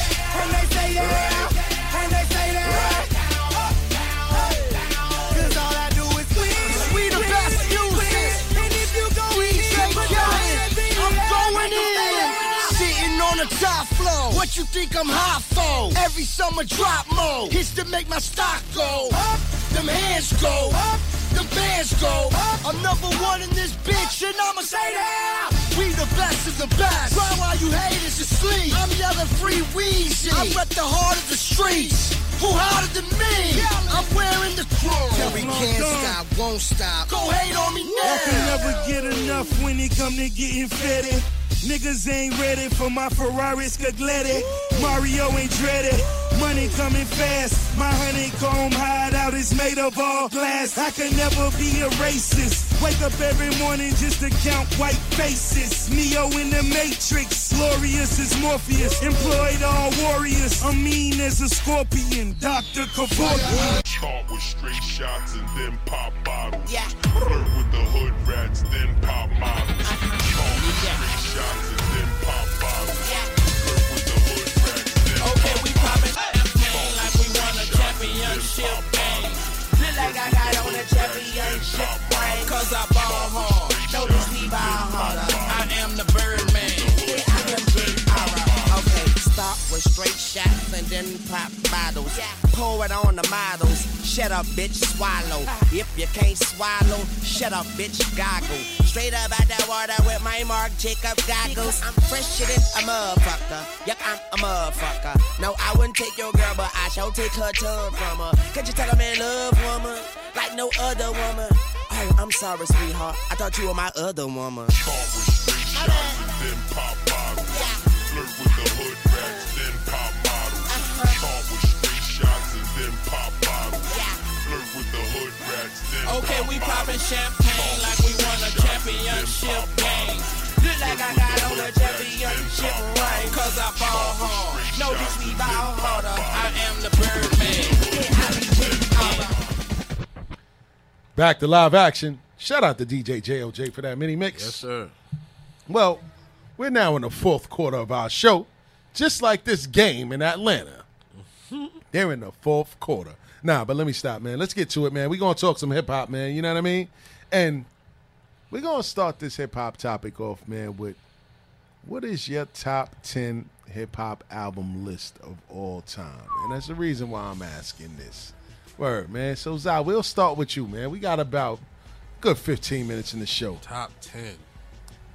You think I'm hot for? Every summer drop more. Hits to make my stock go up. Them hands go up. Them bands go up. Another one in this bitch, and I'ma say that. We the best of the best. Cry while you haters asleep. I'm yelling free Weezy. I rep the heart of the streets. Who harder than me? I'm wearing the crown. Tell me can't stop, won't stop. Go hate on me now. I can never get enough when it come to getting fitted. Niggas ain't ready for my Ferrari Scaglietti. Mario ain't dreaded. Money coming fast. My honeycomb hideout is made of all glass. I can never be a racist. Wake up every morning just to count white faces. Neo in the Matrix. Glorious as Morpheus. Employed all warriors. I'm mean as a scorpion. Dr. Kevorkian. Start with straight shots and then pop bottles. Yeah. Flirt with the hood rats, then pop models. Start with straight shots championship game. Look like I got on a championship ring. Cause I ball hard. Notice me ball harder. I am the Birdman. Okay, start with straight shots and then pop bottles. Pour it on the models. Shut up, bitch, swallow. If you can't swallow, shut up, bitch, goggle. Straight up out that water with my Mark Jacob goggles. I'm fresher than a motherfucker. Yep, I'm a motherfucker. No, I wouldn't take your girl, but I shall take her tongue from her. Could you tell a man love woman like no other woman? Oh, I'm sorry, sweetheart. I thought you were my other woman. then pop bottles. Flirt with the hood rats, then pop models. Start with straight shots and then pop Okay, we poppin' champagne like we won a championship game. Look like I got on a championship ring. Cause I ball hard. Notice me ball harder. I am the Birdman. Back to live action. Shout out to DJ JOJ for that mini mix. Yes, sir. Well, we're now in the fourth quarter of our show, just like this game in Atlanta. Mm-hmm. They're in the fourth quarter. Nah, but let me stop, man. Let's get to it, man. We're going to talk some hip hop, man. You know what I mean? And we're going to start this hip hop topic off, man, with what is your top 10 hip hop album list of all time? And that's the reason why I'm asking this. Word, man. So, Zai, we'll start with you, man. We got about good 15 minutes in the show. Top 10.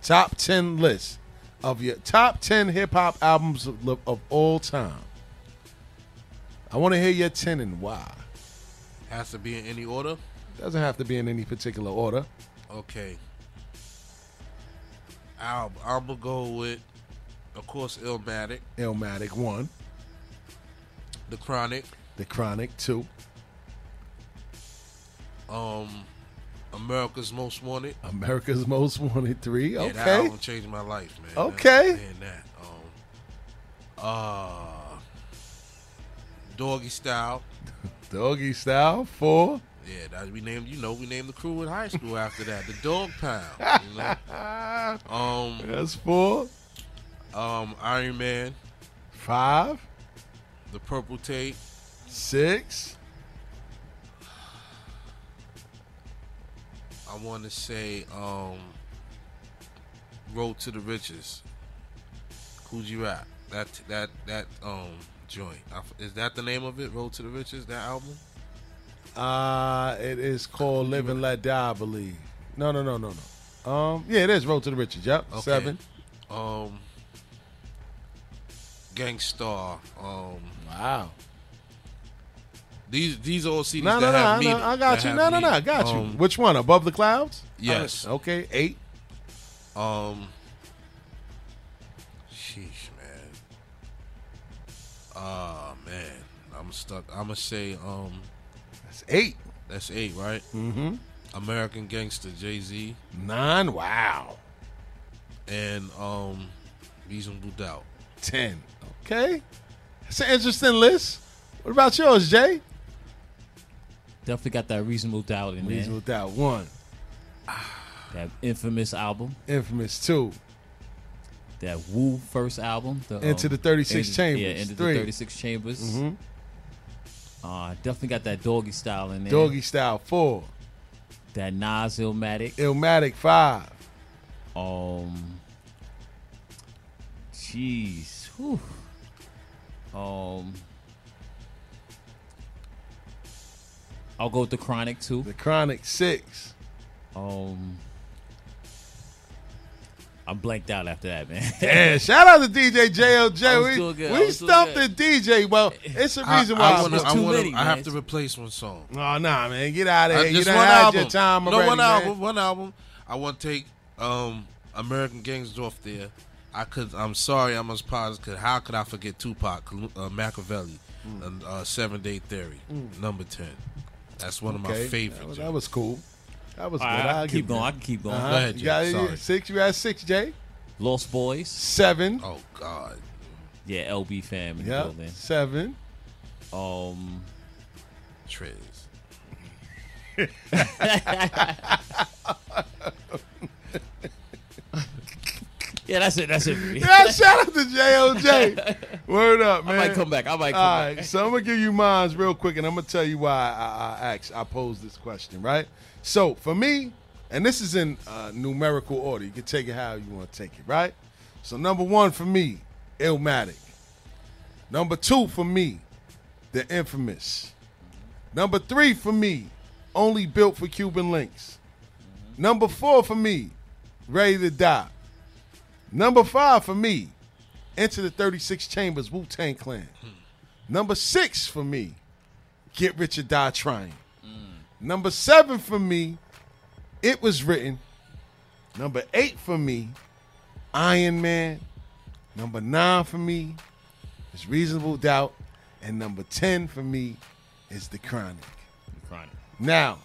Top 10 list of your top 10 hip hop albums of, of all time. I want to hear your 10 and why. Has to be in any order? Doesn't have to be in any particular order. Okay. I'll, I'm going to go with, of course, Illmatic, Illmatic 1, The Chronic, The Chronic 2, um, America's Most Wanted. America's Most Wanted 3. Yeah, that Okay. album changed my life, man. Okay. Man, that. Um, uh, Doggy Style. *laughs* Doggy Style 4. Yeah, that we named. You know, we named the crew in high school after that. The Dog Pound. You *laughs* know? um, That's 4. um, Iron Man. 5. The Purple Tape. 6. I want to say um, Road to the Riches. Who's you at? That that that um joint. Is that the name of it? Road to the Riches. That album. Uh, it is called Live and Let Die, I believe. No, no, no, no, no. Um, yeah, it is Road to the Riches. Yep, Okay. seven. Um, Gang Starr. Um, wow. These these all CDs No, have no, meaning. no. I got you. No, no, no. I got you. Um, Which one? Above the Clouds? Yes. Uh, okay, eight. Um. Ah, man. I'm stuck. I'm gonna say um. That's eight. That's eight, right? Mm-hmm. American Gangster, Jay Z, Nine. Wow. and um, Reasonable Doubt. Ten. Okay. That's an interesting list. What about yours, Jay? Definitely got that reasonable doubt in Reasonable Doubt. One. That infamous album. Infamous. Two. That Wu first album. The, Into the 36 Into- Chambers. Yeah, into Three. the 36 Chambers. Mhm. Uh, definitely got that doggy style in there. Doggy Style. Four. That Nas Illmatic. Illmatic. Five. Um. Jeez. Whew. Um. I'll go with the Chronic too. The Chronic. Six. Um. I'm blanked out after that, man. *laughs* Yeah, shout out to DJ JLJ. I was we doing good. I we was doing stumped good. the DJ. Well, it's a reason I, why I, wanna, was I, too wanna- many, I have to replace one song. Oh nah, man, get out of here. You just done one had album. your time no, one man. album. One album. I want to take um, American Gangster off there. I could. I'm sorry. I'm as positive. Cause how could I forget Tupac, uh, Makaveli, Mm. and uh, Seven Day Theory, Mm. number ten. That's one of my favorites. That was, that was cool. That was good. right, I I'll can keep going. that. I can keep going. Uh-huh. Go ahead, You got Sorry. six. You got six, Jay. Lost Boys. Seven. Oh God. Yeah, LB fam in the Yeah. building. Seven. Um. Trez. Yeah, that's it. That's it. *laughs* Yeah, shout out to JOJ. *laughs* Word up, man. I might come back. I might come All back. right, so I'm gonna give you mines real quick, and I'm gonna tell you why I, I asked, I posed this question, right? So for me, and this is in uh, numerical order. You can take it how you want to take it, right? So number one for me, Illmatic. Number two for me, the infamous. Number three for me, only built for Cuban links. Number four for me, ready to die. Number five for me, Enter the 36 Chambers, Wu Tang Clan. Number six for me, Get Rich or Die Trying. Number seven for me, It Was Written. Number eight for me, Iron Man. Number nine for me is Reasonable Doubt. And number 10 for me is The Chronic. The Chronic. Now,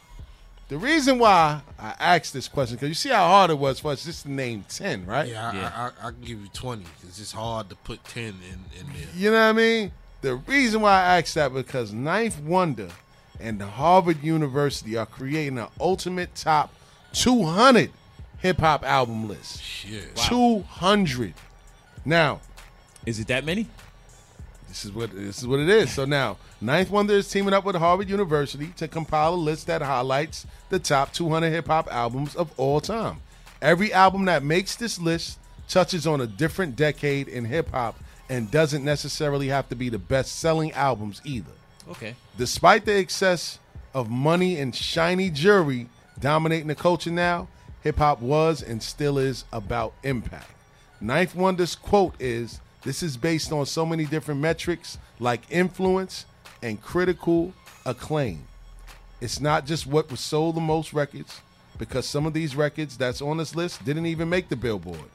the reason why I asked this question, because you see how hard it was for us just to name 10, right? Yeah, I, I, I can give you twenty. It's just hard to put ten in in there. You know what I mean? The reason why I asked that because Ninth Wonder and Harvard University are creating an ultimate top 200 hip hop album list. Shit. 200. Now, is it that many? This is what this is what it is. So now, Ninth Wonder is teaming up with Harvard University to compile a list that highlights the top 200 hip hop albums of all time. Every album that makes this list touches on a different decade in hip hop and doesn't necessarily have to be the best selling albums either. Okay. Despite the excess of money and shiny jewelry dominating the culture now, hip hop was and still is about impact. Ninth Wonder's quote is This is based on so many different metrics like influence and critical acclaim. It's not just what was sold the most records, because some of these records that's on this list didn't even make the Billboard,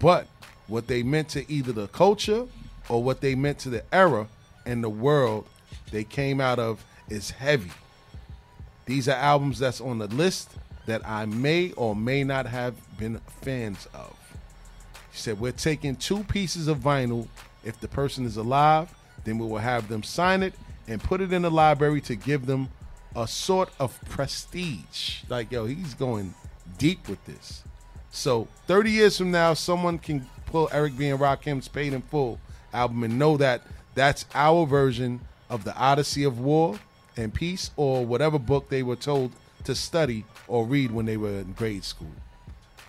but what they meant to either the culture or what they meant to the era and the world they came out of is heavy. These are albums that's on the list that I may or may not have been fans of. He said, We're taking two pieces of vinyl. If the person is alive, then we will have them sign it and put it in the library to give them a sort of prestige. Like, yo, he's going deep with this. So 30 years from now, someone can pull Eric B. and Rakim's Paid in Full album and know that that's our version of the Odyssey of War and Peace or whatever book they were told to study or read when they were in grade school.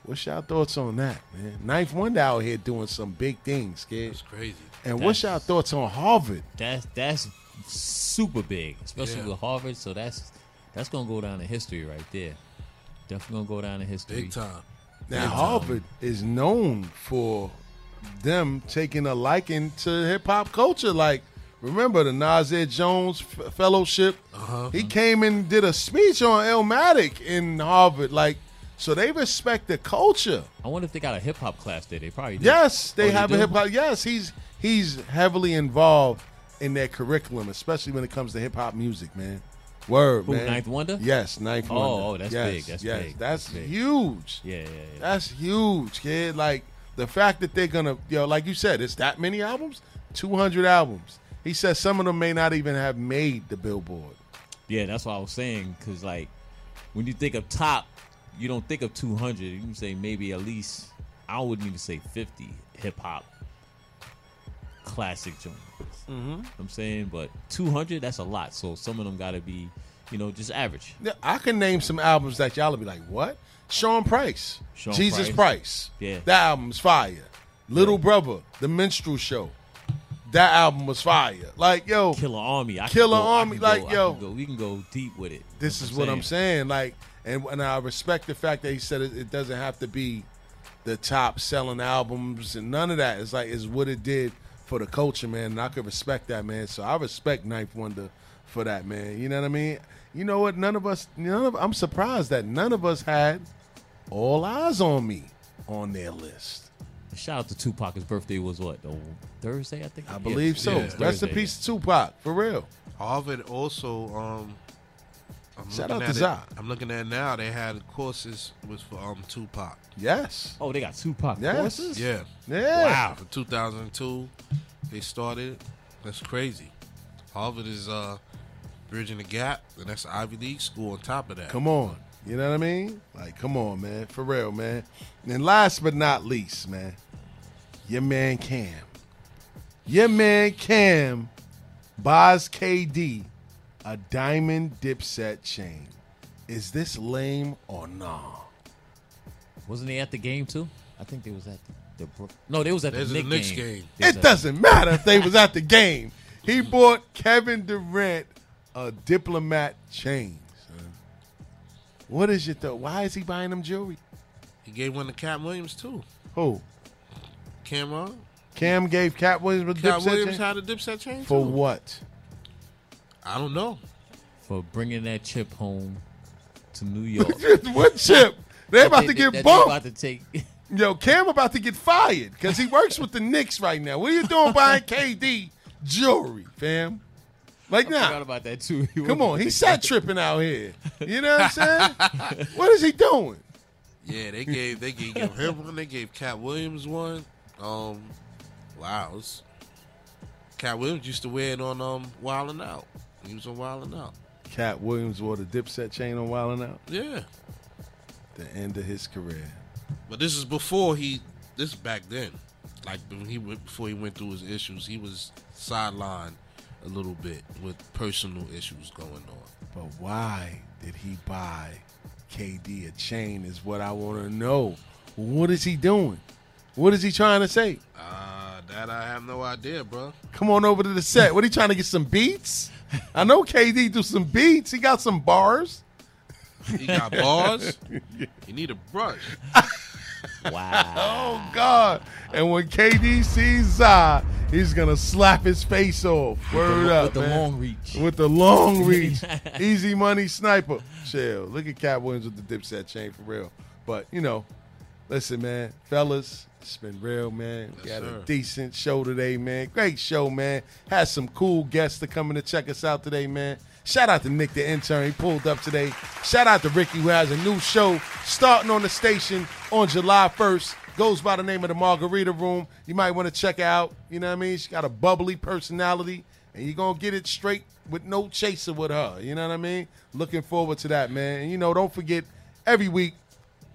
What's y'all thoughts on that, man? Ninth Wonder out here doing some big things, kid. That's crazy. And what's y'all thoughts on Harvard? That's that's super big, especially Yeah. with Harvard. So that's that's gonna go down in history right there. Definitely gonna go down in history. Big time. Now Big time. Harvard is known for them taking a liking to hip hop culture. Like, remember the Nasir Jones F- Fellowship? Uh-huh. He came and did a speech on Illmatic in Harvard. Like, so they respect the culture. I wonder if they got a hip hop class there. They probably do. Yes, they Oh, have do? a hip hop. Yes, he's he's heavily involved in their curriculum, especially when it comes to hip hop music, man. Word, Who, man. Ninth Wonder? Yes, Ninth Oh, Wonder. oh, that's Yes, big, that's yes, big, That's, that's big. huge. Yeah, yeah, yeah. That's huge, kid. Like the fact that they're gonna, yo, like you said, it's that many albums, two hundred albums. He says some of them may not even have made the Billboard. Yeah, that's what I was saying. Cause like when you think of top, you don't think of two hundred. You can say maybe at least I wouldn't even say fifty hip hop classic joints. Mhm. I'm saying, but two hundred that's a lot. So some of them got to be, you know, just average. Yeah, I can name some albums that y'all will be like, what? Sean Price, Sean Jesus Price. Price. Yeah. that album's fire. Little Brother, The Minstrel Show. That album was fire. Like yo, Killarmy, I Killer go- Army. go- Like I yo, go- we can go deep with it. this is what I'm saying. Like, and, and I respect the fact that he said it, it doesn't have to be the top selling albums and none of that. It's like it's what it did for the culture, man. And I could respect that, man. So I respect Ninth Wonder for that, man. You know what I mean? You know what? None of us. None of. I'm surprised that none of us had all eyes on me on their list. Shout out to Tupac. His birthday was what? The Thursday, I think. I believe so. Yeah. Rest in Thursday, peace, to Tupac, for real. Harvard also. Um, I'm Shout looking out to at it- Zai. I'm looking at it now. They had courses was for um Tupac. Yes. Oh, they got Tupac Yes. courses. Yeah. Yeah. Wow. For 2002, they started. That's crazy. Harvard is uh bridging the gap, and that's an Ivy League school on top of that. Come on. You know what I mean? Like, come on, man. For real, man. And last but not least, man, your man Cam. Your man Cam buys KD a diamond dipset chain. Is this lame or nah? Wasn't he at the game too? I think they was at the. the no, they was at There's the a Knicks Knicks game. game. It at- doesn't matter if they was at the game. He bought Kevin Durant a diplomat chain. Son. What is your thought? Why is he buying them jewelry? He gave one to Katt Williams too. Who? Cameron. Cam gave Katt Williams a Cat dipset Williams chain? had a dipset chain For too. what? I don't know. for bringing that chip home to New *laughs* York. what chip? They That about they- to get that they bumped. About to take. *laughs* Yo, Cam about to get fired because he works with the Knicks right now. What are you doing buying *laughs* KD jewelry, fam? Like I now, forgot about that too. He come on, he's set tripping out here. You know what I'm saying? what is he doing? Yeah, they gave they gave him one. They gave Katt Williams one. Um, wow. Katt Williams used to wear it on um Wildin' Out. He was on Wildin' Out. Katt Williams wore the dipset chain on Wild 'N Out. Yeah, The end of his career. but this is before he. This is back then, like when he went before he went through his issues. He was sidelined a little bit with personal issues going on. But why did he buy KD a chain? Is what I want to know. What is he doing? What is he trying to say? Uh, that I have no idea, bro. Come on over to the set. What are he trying to get some beats? I know KD do some beats. He got some bars. He got bars. *laughs* You need a brush. Wow. *laughs* Oh God! And when KD sees Zai, he's gonna slap his face off. Word with up, the man. long reach. With the long *laughs* reach, easy money sniper. Chill. Look at Katt Williams with the dipset chain for real. But you know, listen, man, fellas, it's been real, man. We Yes, had sir. a decent show today, man. Great show, man. Had some cool guests to come in to check us out today, man. Shout out to Nick the intern. He pulled up today. Shout out to Ricky who has a new show starting on the station on July 1st. Goes by the name of the Margarita Room. You might want to check out. You know what I mean? She's got a bubbly personality, and you're gonna get it straight with no chaser with her. You know what I mean? Looking forward to that, man. And you know, don't forget every week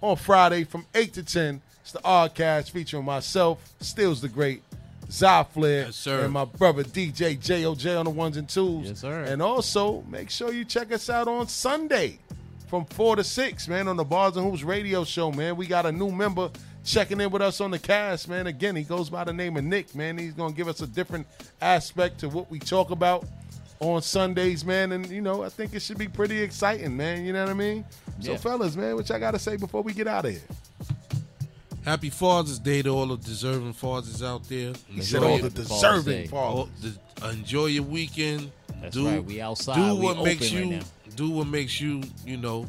on Friday from 8 to 10. It's the Oddcast featuring myself, Stills the Great, Zy Flair, Yes, sir. and my brother DJ JOJ on the ones and twos. Yes, sir. And also, make sure you check us out on Sunday from four to six, man, on the Bars and Hoops radio show, man. We got a new member checking in with us on the cast, man. Again, he goes by the name of Nick, man. He's gonna give us a different aspect to what we talk about on Sundays, man. And you know, I think it should be pretty exciting, man. You know what I mean? So, fellas, man, what y'all gotta say before we get out of here? Happy Father's Day to all the deserving fathers out there. He said all the deserving fathers. All the- enjoy your weekend. That's do, right, we outside, Do we what makes open you. right now. do what makes you. You know,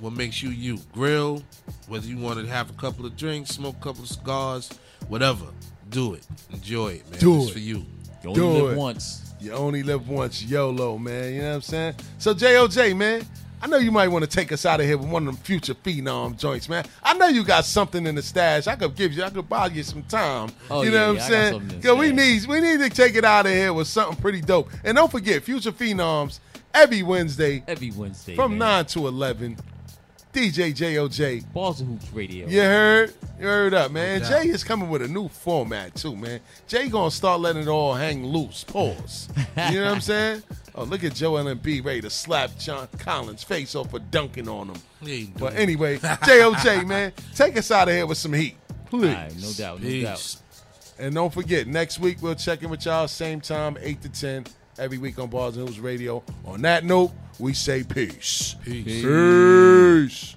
what makes you you. Grill. Whether you want to have a couple of drinks, smoke a couple of cigars, whatever. Do it. Enjoy it, man. Do it's it. for you. Do it. Once. You only live once, YOLO, man. You know what I'm saying? So, JOJ, man, I know you might want to take us out of here with one of them future phenom joints, man. I know you got something in the stash. I could give you, I could buy you some time. Oh, you know yeah, what I'm got saying? something in the Cause we need, we need to take it out of here with something pretty dope. And don't forget, future phenoms every Wednesday, every Wednesday from man. nine to eleven. DJ JOJ. Bars and Hoops Radio. You heard? You heard up, man. No doubt. Jay is coming with a new format too, man. Jay gonna start letting it all hang loose. Pause. you know what I'm saying? *laughs* Oh, look at Joel Embiid ready to slap John Collins' face off for dunking on him. He ain't But anyway. *laughs* JOJ, man, take us out of here with some heat, please. All right, no doubt, no doubt. And don't forget, next week we'll check in with y'all same time, eight to ten, every week on Bars and Hoops Radio. On that note, we say peace. Peace. Peace.